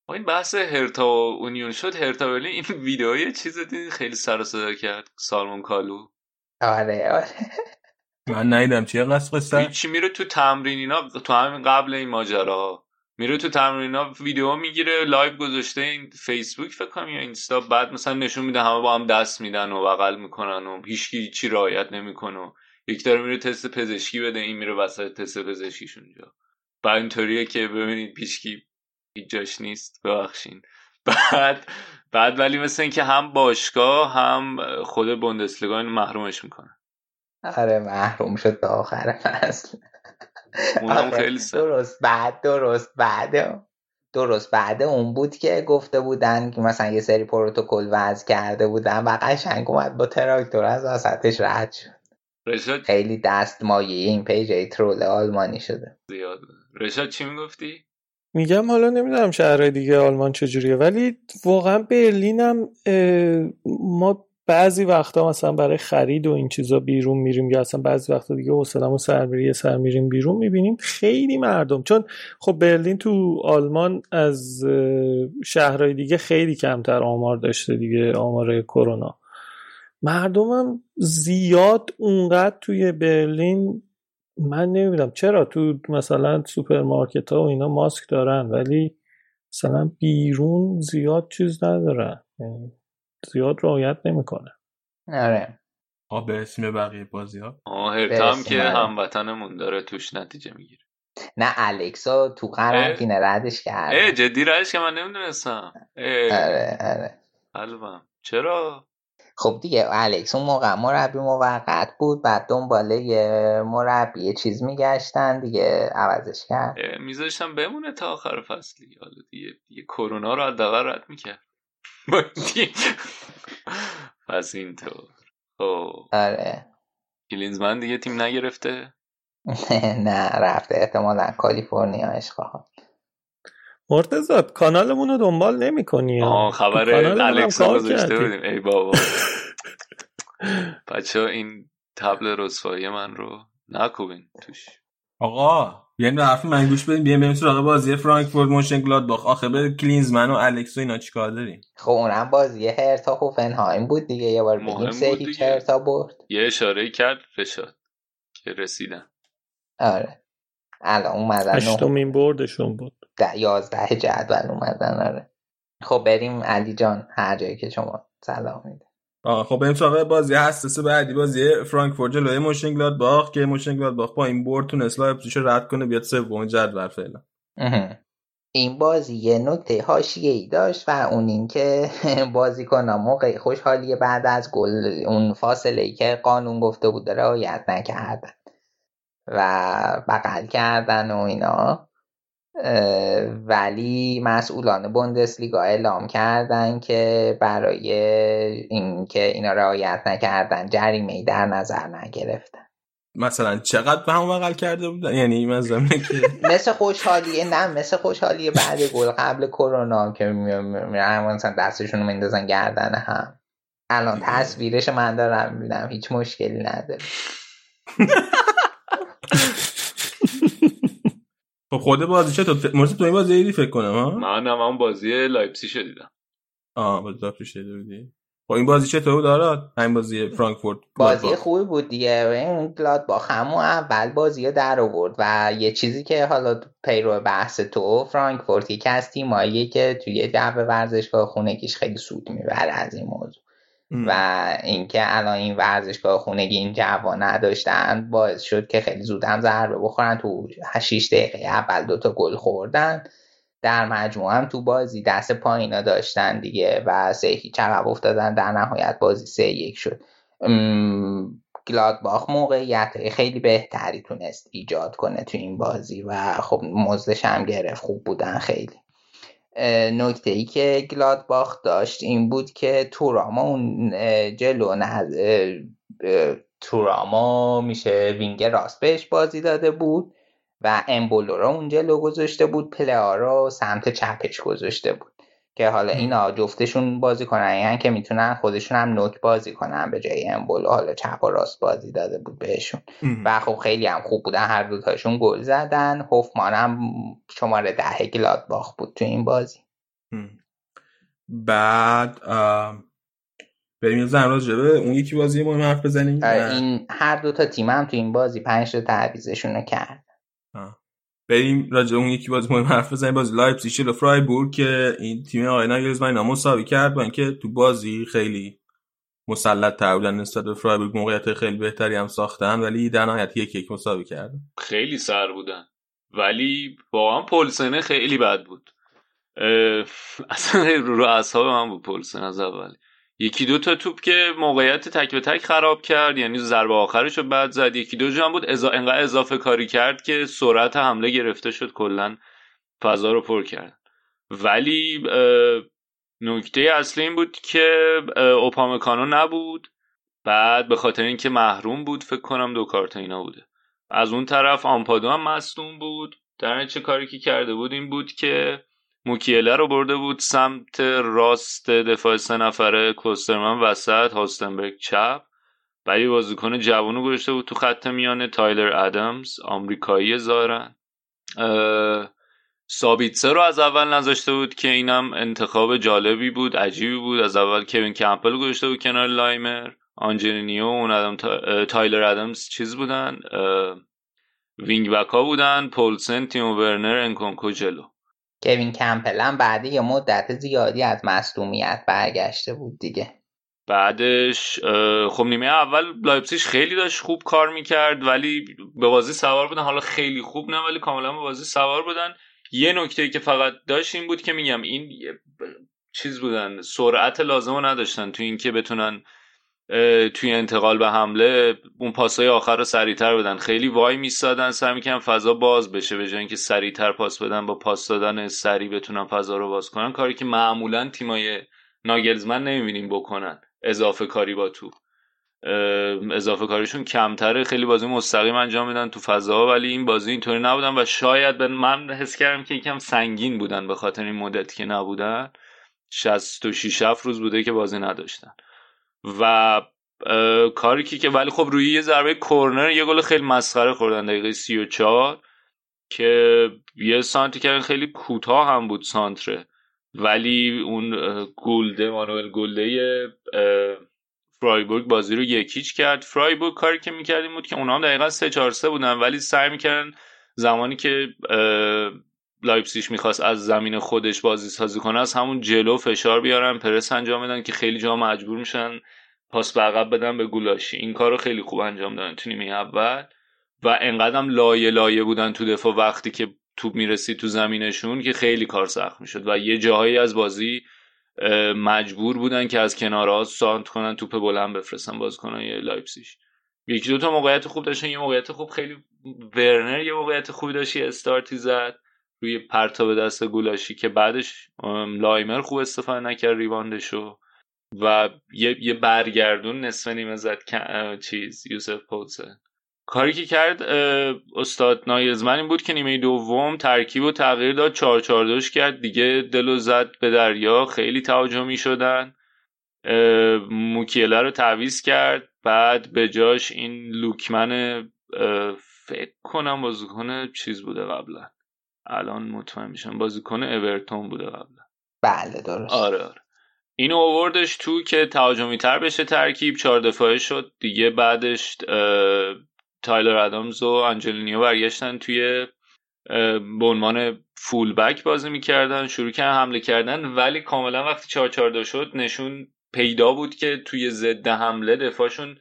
آقا این بحث هرتا و اونیون شد. هرتا برلین این ویدئوی چیز دیدید خیلی سر و صدا کرد. سالمون کالو. آره. آره من ندیدم چیه قصد قصه هیچی میره تو تمرین اینا؟ تو همین قبل این ماجرا میره تو تمرین اینا ویدیو می‌گیره live گذاشته این فیسبوک فکر کنم یا اینستا بعد مثلا نشون میده همه با هم دست میدن و بغل می‌کنن و هیچکی هیچی رعایت نمی‌کنه و یک داره میره تست پزشکی بده این میره وسط تست پزشکیش اونجا بعد اینطوریه که ببینید پیشکی هیچ جاش نیست ببخشین بعد بعد ولی مثل اینکه هم باشگاه هم خود بوندسلیگا اینو محرومش می‌کنه. آره محروم شد تا آخر فصل. اونم خیلی درست. بعد درست. بعد درست. بعد اون بود که گفته بودن که مثلا یه سری پروتکل وضع کرده بودن و قشنگ اومد با تراکتور از وسطش رد شد. رشاد؟ خیلی دست مایه این پیج ترول آلمانی شده. زیاد. رشاد چی می‌گفتی؟ میگم حالا نمی‌دونم شهرهای دیگه آلمان چجوریه ولی واقعا برلینم ما بعضی وقتا مثلا برای خرید و این چیزا بیرون میریم یا اصلا بعضی وقتا دیگه حوصله‌مون سر میره سر میریم بیرون می‌بینیم خیلی مردم. چون خب برلین تو آلمان از شهرهای دیگه خیلی کمتر آمار داشته دیگه آمار کرونا. مردمم زیاد اونقدر توی برلین من نمی‌دونم چرا تو مثلا سوپرمارکت ها و اینا ماسک دارن ولی مثلا بیرون زیاد چیز ندارن. یعنی زیاد رعایت نمی‌کنه. آره. آه به اسم بقیه بازی ها آه هرتام که هموطنمون داره توش نتیجه می‌گیره. نه الکس تو قرنطینه ردش کرد. اه جدی ردش که من نمی‌دونستم. آره آره. قلبم. چرا؟ خب دیگه الکس اون موقع مربی موقت بود بعد دنباله یه مربی چیز میگشتن دیگه عوضش کرد. میذاشتم بمونه تا آخر فصلی حالا دیگه دیگه کرونا رو حداقل رد می‌کرد. پس اینطور. خب. آره. کلینزمن دیگه تیم نگرفته؟ *laughs* نه رفته. احتمالا. کالیفرنیا اشقا مرتضی کانالمون رو دنبال نمی کنی آه خبر الکس گذاشته بودیم. ای بابا. *laughs* بچه این طبل رسوایی من رو نکوبین توش. آقا بیاین به حرف من گوش بدیم. بیاین بریم سراغ بازی فرانکفورت مونشن گلادباخ آخه به کلینزمن و الکس و اینا چیکار داریم؟ خب اونم بازی هرتا هوفنهایم بود دیگه. یه بار بگیم سه هیچ هرتا برد. یه اشاره کرد رشاد که رسیدن. آره. الان اومدن هشتمین بردشون بود. ده یازده جدول اومدن آره. خب بریم علی جان هر جایی که شما سلام میده آه خب بریم سراغ بازی حساس بعدی بازی فرانکفورت جلوی مونشنگلادباخ که مونشنگلادباخ با این برد تونست لایپزیگ رو رد کنه بیاد سوم جدول فعلا. این بازی یه نکته حاشیه ای داشت و اون اینکه *laughs* بازیکن‌ها موقع خوشحالی بعد از گل اون فاصله ای که قانون گفته بود رعایت نکردن و بغل کردن و اینا. ولی مسئولان بوندسلیگا اعلام کردن که برای اینکه اینا رعایت نکردن جریمه ای در نظر نگرفتن. مثلا چقدر به هم بغل کرده بودن؟ یعنی مثلا مثل خوشحالی نه مثل خوشحالی بعد گل قبل کرونا که میرن مثلا دستشون رو میندازن گردن هم. الان تصویرش من دارم می‌بینم هیچ مشکلی نداره. *laughs* خب خود بازی چه تو مرسی تو این بازی دیدی فکر کنم ها؟ من هم اون بازی لایپزیگ دیدم. آه بازی لایپزیگ بودی. خب این بازی چطور بود آراد همین بازی فرانکفورت. بازی خوبی بود دیگه. این گلادباخ همون اول بازی در آورد و یه چیزی که حالا پیرو بحث تو فرانکفورت یکی از تیمایی که توی جو ورزشگاه خونگیش خیلی سود می‌بره از این موضوع. و اینکه الان این ورزشگاه خونگی این جوا نداشتن باعث شد که خیلی زود هم ضربه بخورن. تو 6 دقیقه اول دوتا گل خوردن. در مجموع هم تو بازی دست پایینا داشتن دیگه و سه هیچ عقب افتادن. در نهایت بازی سه یک شد. گلادباخ موقعیت خیلی بهتری تونست ایجاد کنه تو این بازی و خب مزدش هم گرفت. خوب بودن خیلی. نکته ای که گلادباخ داشت این بود که تورام اون جلو تورام میشه wing راست بهش بازی داده بود و امبولو رو اون جلو گذاشته بود پلئا رو سمت چپش گذاشته بود. که حالا اینا جفتشون بازی کنن. که می‌تونن خودشون هم نوک بازی کنن به جای امبولو حالا چپ و راست بازی داده بود بهشون. و خب خیلی هم خوب بودن. هر دوتاشون گل زدن. هوفمان هم شماره ده گلادباخ بود تو این بازی. بعد بریم زن راجع به اون یکی بازی مهم حرف بزنیم این هر دوتا تیم هم تو این بازی پنج تا تعویضشون رو کرد. بریم راجع اون یکی بازی مهم حرف بزنیم. بازی لایپزیگ و فرایبورگ که این تیم آقای ناگلزمن مساوی کرد با اینکه تو بازی خیلی مسلط تر بودن نسبت به فرایبورگ موقعیت خیلی بهتری هم ساختن ولی در نهایت یک یک مساوی کردن خیلی سر بودن. ولی واقعا پولسنه خیلی بد بود. اصلا رو اصحاب من بود پولسن از اول. یکی دو تا توپ که موقعیت تک به تک خراب کرد یعنی ضربه آخرش رو بعد زد. یکی دو جا بود ازا... انقدر اضافه کاری کرد که سرعت حمله گرفته شد کلا فضا رو پر کرد. ولی نکته اصلی این بود که اوپامکانو نبود. بعد به خاطر اینکه محروم بود فکر کنم دو کارت اینا بوده. از اون طرف آمپادو هم مصدوم بود. در چه کاری که کرده بود این بود که موکیله رو برده بود سمت راست دفاع سه نفره کلوسترمن وسط هالستنبرگ چپ. بعدی بازیکن جوانو گذاشته بود تو خط میانه تایلر ادمز آمریکایی زارن سابیتسر رو از اول نذاشته بود که اینم انتخاب جالبی بود عجیبی بود. از اول کوین کمپل گذاشته بود کنار لایمر. آنجلینیو اون ادم تایلر ادمز چیز بودن. wing back ا بودن. پولسن تیمو ورنر انکونکو جلو. کوین کمپل هم بعد یه مدت زیادی از مصدومیت برگشته بود دیگه. بعدش خب نیمه اول لایپسیش خیلی داشت خوب کار می‌کرد ولی به بازی سوار بودن. حالا خیلی خوب نه ولی کاملا به بازی سوار بودن. یه نکته که فقط داشت این بود که میگم این چیز بودن سرعت لازم رو نداشتن تو اینکه بتونن توی انتقال به حمله اون پاسای آخر رو سریعتر بدن. خیلی وای میستادن سعی می‌کنن فضا باز بشه به جای اینکه سریعتر پاس بدن با پاس دادن سریع بتونن فضا رو باز کنن. کاری که معمولا تیمای ناگلزمن نمی‌بینیم بکنن. اضافه کاری با تو. اضافه کاریشون کمتره. خیلی بازی مستقیم انجام میدن تو فضا ولی این بازی اینطوری نبودن و شاید به من حس کردم که یکم سنگین بودن به خاطر این مدتی که نبودن. 66 روز بوده که بازی نداشتن. و کاری که که ولی خب روی یه ضربه کرنر یه گل خیلی مسخره خوردن دقیقه 34 که یه سانتی کردن خیلی کوتاه هم بود سانتره. ولی اون گلده مانوئل گلده فرایبورگ بازی رو یکیچ کرد. فرایبورگ کاری که می‌کردیم بود که اونا هم دقیقا 3 4 3 بودن ولی سعی می‌کردن زمانی که لایپسیش می‌خواست از زمین خودش بازی سازی کنه از همون جلو فشار بیارن پرس انجام بدن که خیلی جا مجبور میشن پاس به عقب بدن به گولاشی این کار رو خیلی خوب انجام دادن تو نیمه اول و انقدرم لایه لایه بودن تو دفاع وقتی که توپ می‌رسید تو زمینشون که خیلی کار سخت می‌شد و یه جاهایی از بازی مجبور بودن که از کنارها سانتر کنن توپ بلند بفرستن باز کنن یه لایپسیش یکی دو تا موقعیت خوب داشتن یه موقعیت خوب خیلی ورنر یه موقعیت خوبی داشت استارتی زد. روی پرتاب دست گولاشی که بعدش لایمر خوب استفاده نکرد rebound شو و یه, یه برگردون نصف نیمه زد چیز یوسف پولسن کاری که کرد استاد ناگلزمن این بود که نیمه دوم ترکیب و تغییر داد چهار چهار کرد. دیگه دلو زد به دریا خیلی تهاجمی شدن. موکیله رو تعویض کرد. بعد به جاش این لوکمن فکر کنم بازیکن چیز بوده قبلا. الان مطمئن میشم بازیکن اورتون بوده قبلا. بله درست. آره آره. اینو آوردش تو که تهاجمی تر بشه ترکیب چهار دفاعه شد دیگه بعدش تایلر ادامز و انجلینیو برگشتن توی به عنوان full back بازی می‌کردن شروع کردن حمله کردن. ولی کاملا وقتی چهار چهار شد نشون پیدا بود که توی ضد حمله دفاعشون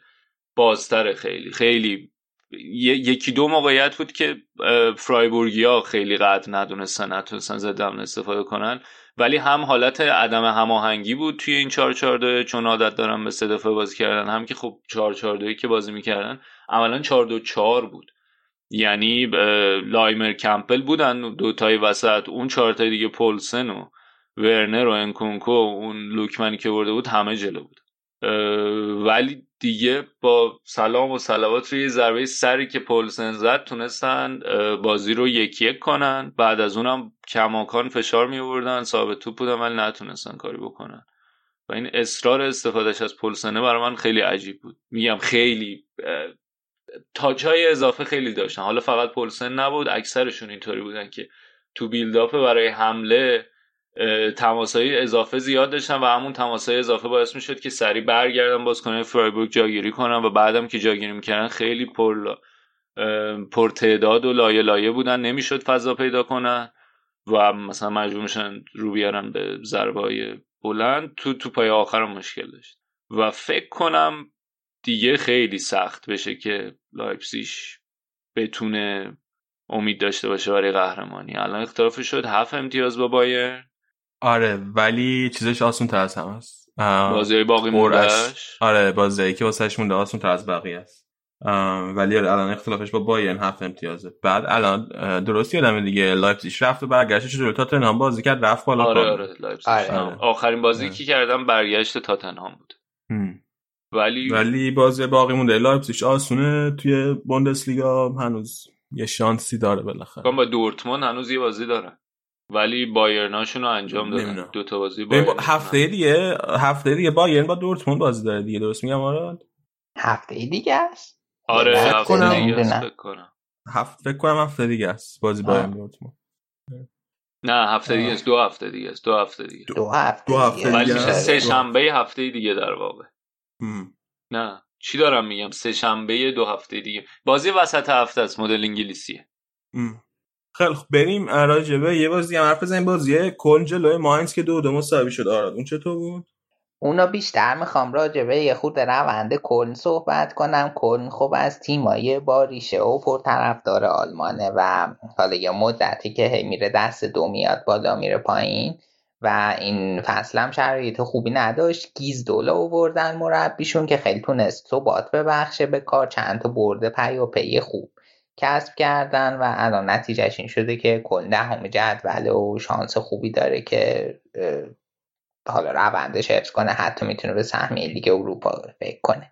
بازتره خیلی. خیلی یکی دو موقعیت بود که فرایبورگیا خیلی قد ندونستن نتونستن حمله استفاده کنن. ولی هم حالت عدم هماهنگی بود توی این 4 4 چون عادت دارن به سه بازی کردن هم که خب 4 4 که بازی می‌کردن عملا 4 2 4 بود. یعنی لایمر کمپل بودن دو تای وسط اون چهار تای دیگه پولسن و ورنر و انکونکو اون لوکمنی که برده بود همه جلو بود. ولی دیگه با سلام و سلوات روی ضربه سری که پولسن زد تونستن بازی رو یکی یک کنن. بعد از اونم کماکان فشار می آوردن ثابت توپ بودن ولی نتونستن کاری بکنن. و این اصرار استفادهش از پولسنه برای من خیلی عجیب بود. میگم خیلی تاچ های اضافه خیلی داشتن. حالا فقط پولسن نبود اکثرشون اینطوری بودن که تو بیلداپ برای حمله تماسای اضافه زیاد داشتن و همون تماسای اضافه باعث می‌شد که سریع برگردن باز کنه فرایبورگ جاگیری کنن و بعدم که جاگیری می‌کردن خیلی پر پر تعداد و لایه لایه بودن. نمی‌شد فضا پیدا کنن و مثلا مجبور میشن رو بیارن به ضربه بلند. تو تو پای آخر مشکل داشت. و فکر کنم دیگه خیلی سخت بشه که لایپسیش بتونه امید داشته باشه برای قهرمانی. الان اختلاف شد هفت امتیاز با بایر آره ولی چیزش آسون تر از هم هست بازی باقی موندهش آره بازی که واسهش مونده آسون تر از بقیه است. ولی آره، الان اختلافش با بایرن هفت امتیازه. بعد الان درست یادم دیگه لایپزیگ رفت و برگشتش جلوی تاتنهام بازی کرد رفت بالا آره آره, آره. آخرین بازی آره. که کردم برگشت تاتنهام بود. ولی ولی بازی باقی مونده. لایپزیگ آسونه توی بوندسلیگا هنوز یه شانسی داره بالاخره. با دورتموند هنوز یه بازی داره. ولی بایرناشون رو انجام دادن. دو تا بازی با هفته دیگه هفته دیگه بایرن با دورتموند بازی داره دیگه درست میگم آره هفته دیگه است. آره هفته دیگه است فکر کنم. هفته فکر کنم هفته دیگه است بازی بایرن دورتموند. نه هفته دیگه است دو هفته دیگه است دو هفته دیگه دو هفته دو هفته ولی میشه سه شنبه هفته دیگه در واقع. نه چی دارم میگم؟ سه شنبه دو هفته دیگه. بازی وسط هفته است مدل انگلیسیه. خیلی خب بریم راجب یه بازی هم حرف بزنیم. بازی کلن جلوی ماینز که دو دو مساوی شد. آراد اون چطور بود؟ اونا بیشتر می‌خوام راجب یه خود روند کلن صحبت کنم. کلن خب از تیمایی با ریشه و پرطرفدار آلمانه و حالا یه مدتی که هی میره دست دو میاد بالا میره پایین و این فصل هم شرایط خوبی نداشت. گیسدولو اووردن مربیشون که خیلی تونست ثبات ببخشه به کار. چند تا برد پی در پی خوب. کسب کردن و الان نتیجهش این شده که کل دهم جدوله و شانس خوبی داره که حالا روندش حفظ کنه حتی می‌تونه به سهمیه لیگ اروپا فکر کنه.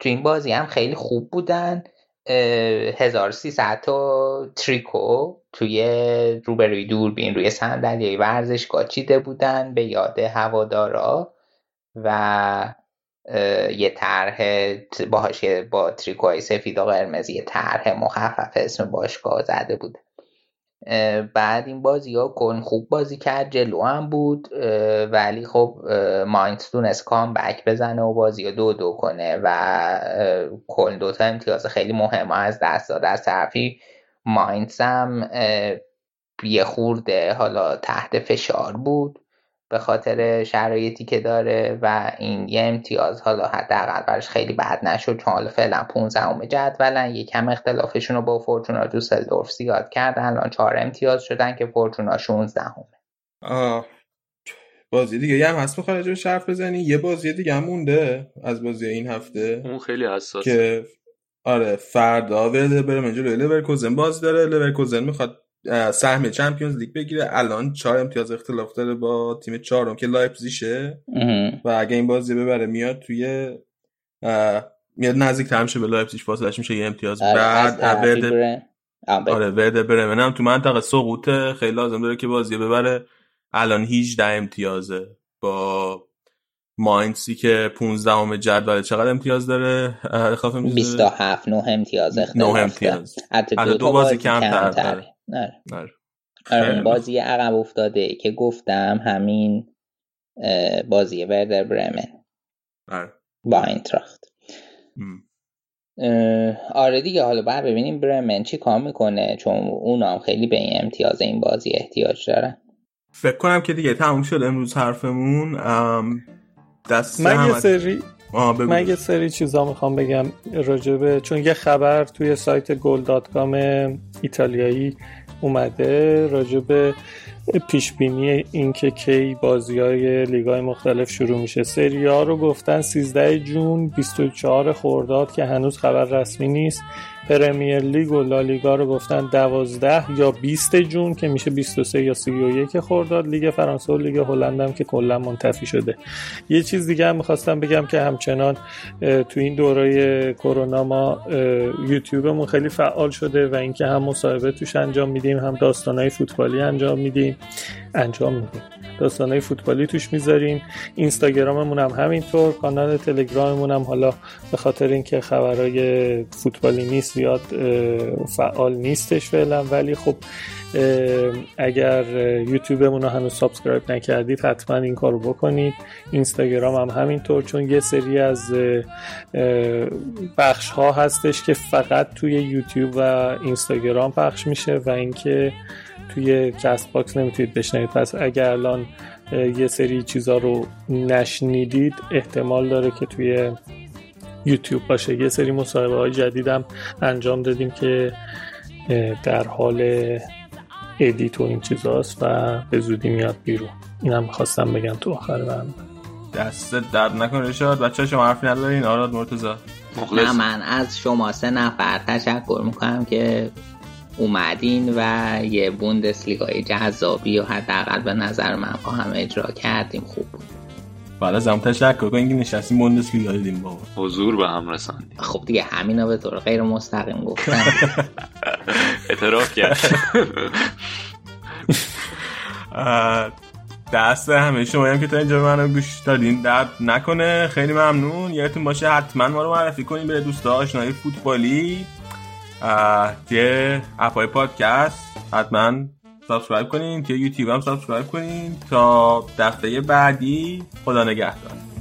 تو این بازی هم خیلی خوب بودن. 1300 تا تریکو توی روبروی دوربین روی صندلی ورزشگاه چیده بودن به یاد هوادارا و یه طرح باهاش با تریکوهای سفید و قرمز یه طرح مخفف اسم باشگاه زده بود. بعد این بازی ها کن خوب بازی کرد جلو هم بود ولی خب ماینت تونست کام بک بزنه و بازی ها دو دو کنه و کل دوتا امتیاز خیلی مهم از دست داد. از طرفی ماینتس هم یه خورده حالا تحت فشار بود. به خاطر شرایطی که داره و این یه امتیاز حالا حداقل براش خیلی بد نشد چون حالا فعلا 15 اومه جدولن یکم اختلافشون رو با فورتونا دوسلدورف زیاد کردن الان 4 امتیاز شدن که فورتونا 16 همه بازی دیگه یه هم هست بخواه جو شرف بزنی؟ یه بازی دیگه هم مونده از بازی این هفته اون خیلی حساس که آره فردا ورده برم اینجا لورکوزن بازی داره. لورکوزن می‌خواد سهم Champions League بگیره. الان چهار امتیاز اختلاف داره با تیم چهارم که لایپزیشه و اگه این بازی ببره میاد توی میاد نزدیک تر میشه به لایپزیگ. فاصلش میشه یه امتیاز. آره، وردر آره وردر برمن هم تو منطقه سقوط خیلی لازم داره که بازی ببره. الان 18 امتیازه با ماینسی که 15 ام جدول. چقدر امتیاز داره؟ اختلاف 27 9 امتیاز اختلاف 9 امتیاز. دو, دو بازی کم تر آره. آره. آره بازی عقب افتاده که گفتم همین بازی وردر برمن آره. با اینتراخت آره دیگه حالا باید ببینیم برمن چی کار می‌کنه چون اونا هم خیلی به این امتیاز این بازی احتیاج دارن فکر کنم که دیگه تموم شد امروز حرفمون دست من یه سری من یه سری چیزا می‌خوام بگم راجبه چون یه خبر توی سایت Goal dot com ایتالیایی اومده راجبه پیش بینی اینکه کی بازی های لیگ های مختلف شروع میشه. سری آ رو گفتن 13 June 24 خرداد که هنوز خبر رسمی نیست. Premier League و لالیگا رو گفتن 12 یا 20 June که میشه 23 یا 31 خرداد لیگ فرانسه و لیگ هلند هم که کلا منتفی شده. یه چیز دیگه هم می‌خواستم بگم که همچنان تو این دوره کرونا ما یوتیوبمون خیلی فعال شده و اینکه هم مصاحبه توش انجام میدیم هم داستانهای فوتبالی انجام میدیم. انجام میدیم. داستانهای فوتبالی توش می‌ذاریم. اینستاگراممون هم همینطور کانال تلگراممون هم. حالا به خاطر اینکه خبرهای فوتبالی نیست زیاد فعال نیستش فعلا. ولی خب اگر یوتیوبمون رو هنوز subscribe نکردید حتما این کارو بکنید. اینستاگرام هم همینطور چون یه سری از بخش ها هستش که فقط توی یوتیوب و اینستاگرام پخش میشه و اینکه توی Castbox نمی‌تونید بشنوید. پس اگر الان یه سری چیزا رو نشنیدید احتمال داره که توی یوتیوب باشه. یه سری مصاحبه های جدیدم انجام دادیم که در حال ادیت و این چیزاست و به زودی میاد بیرون. اینم خواستم بگم تو آخر برنامه دست درد نکنه رشاد. بچه شما حرفی ندارین؟ آراد مرتزا نه من از شما سه نفر تشکر می‌کنم که اومدین و یه بوندسلیگای جذابی و حداقل به نظر من با هم اجرا کردیم. خوب بود. بعد از هم تشکر کنیم که نشستیم بوندسلیگا دیدیم بابا. حضور به هم رساندیم. خب دیگه همینا به طور غیر مستقیم گفتم *laughs* اعتراف کرد. *laughs* دست همه شما هم که تا اینجا منو گوش دادین. درد نکنه. خیلی ممنون. یادتون باشه حتما ما رو معرفی کنین به دوست آشنایی فوتبالی. که اپای پادکست حتما subscribe کنین که یوتیوب هم subscribe کنین تا دفعه بعدی خدا نگهدار.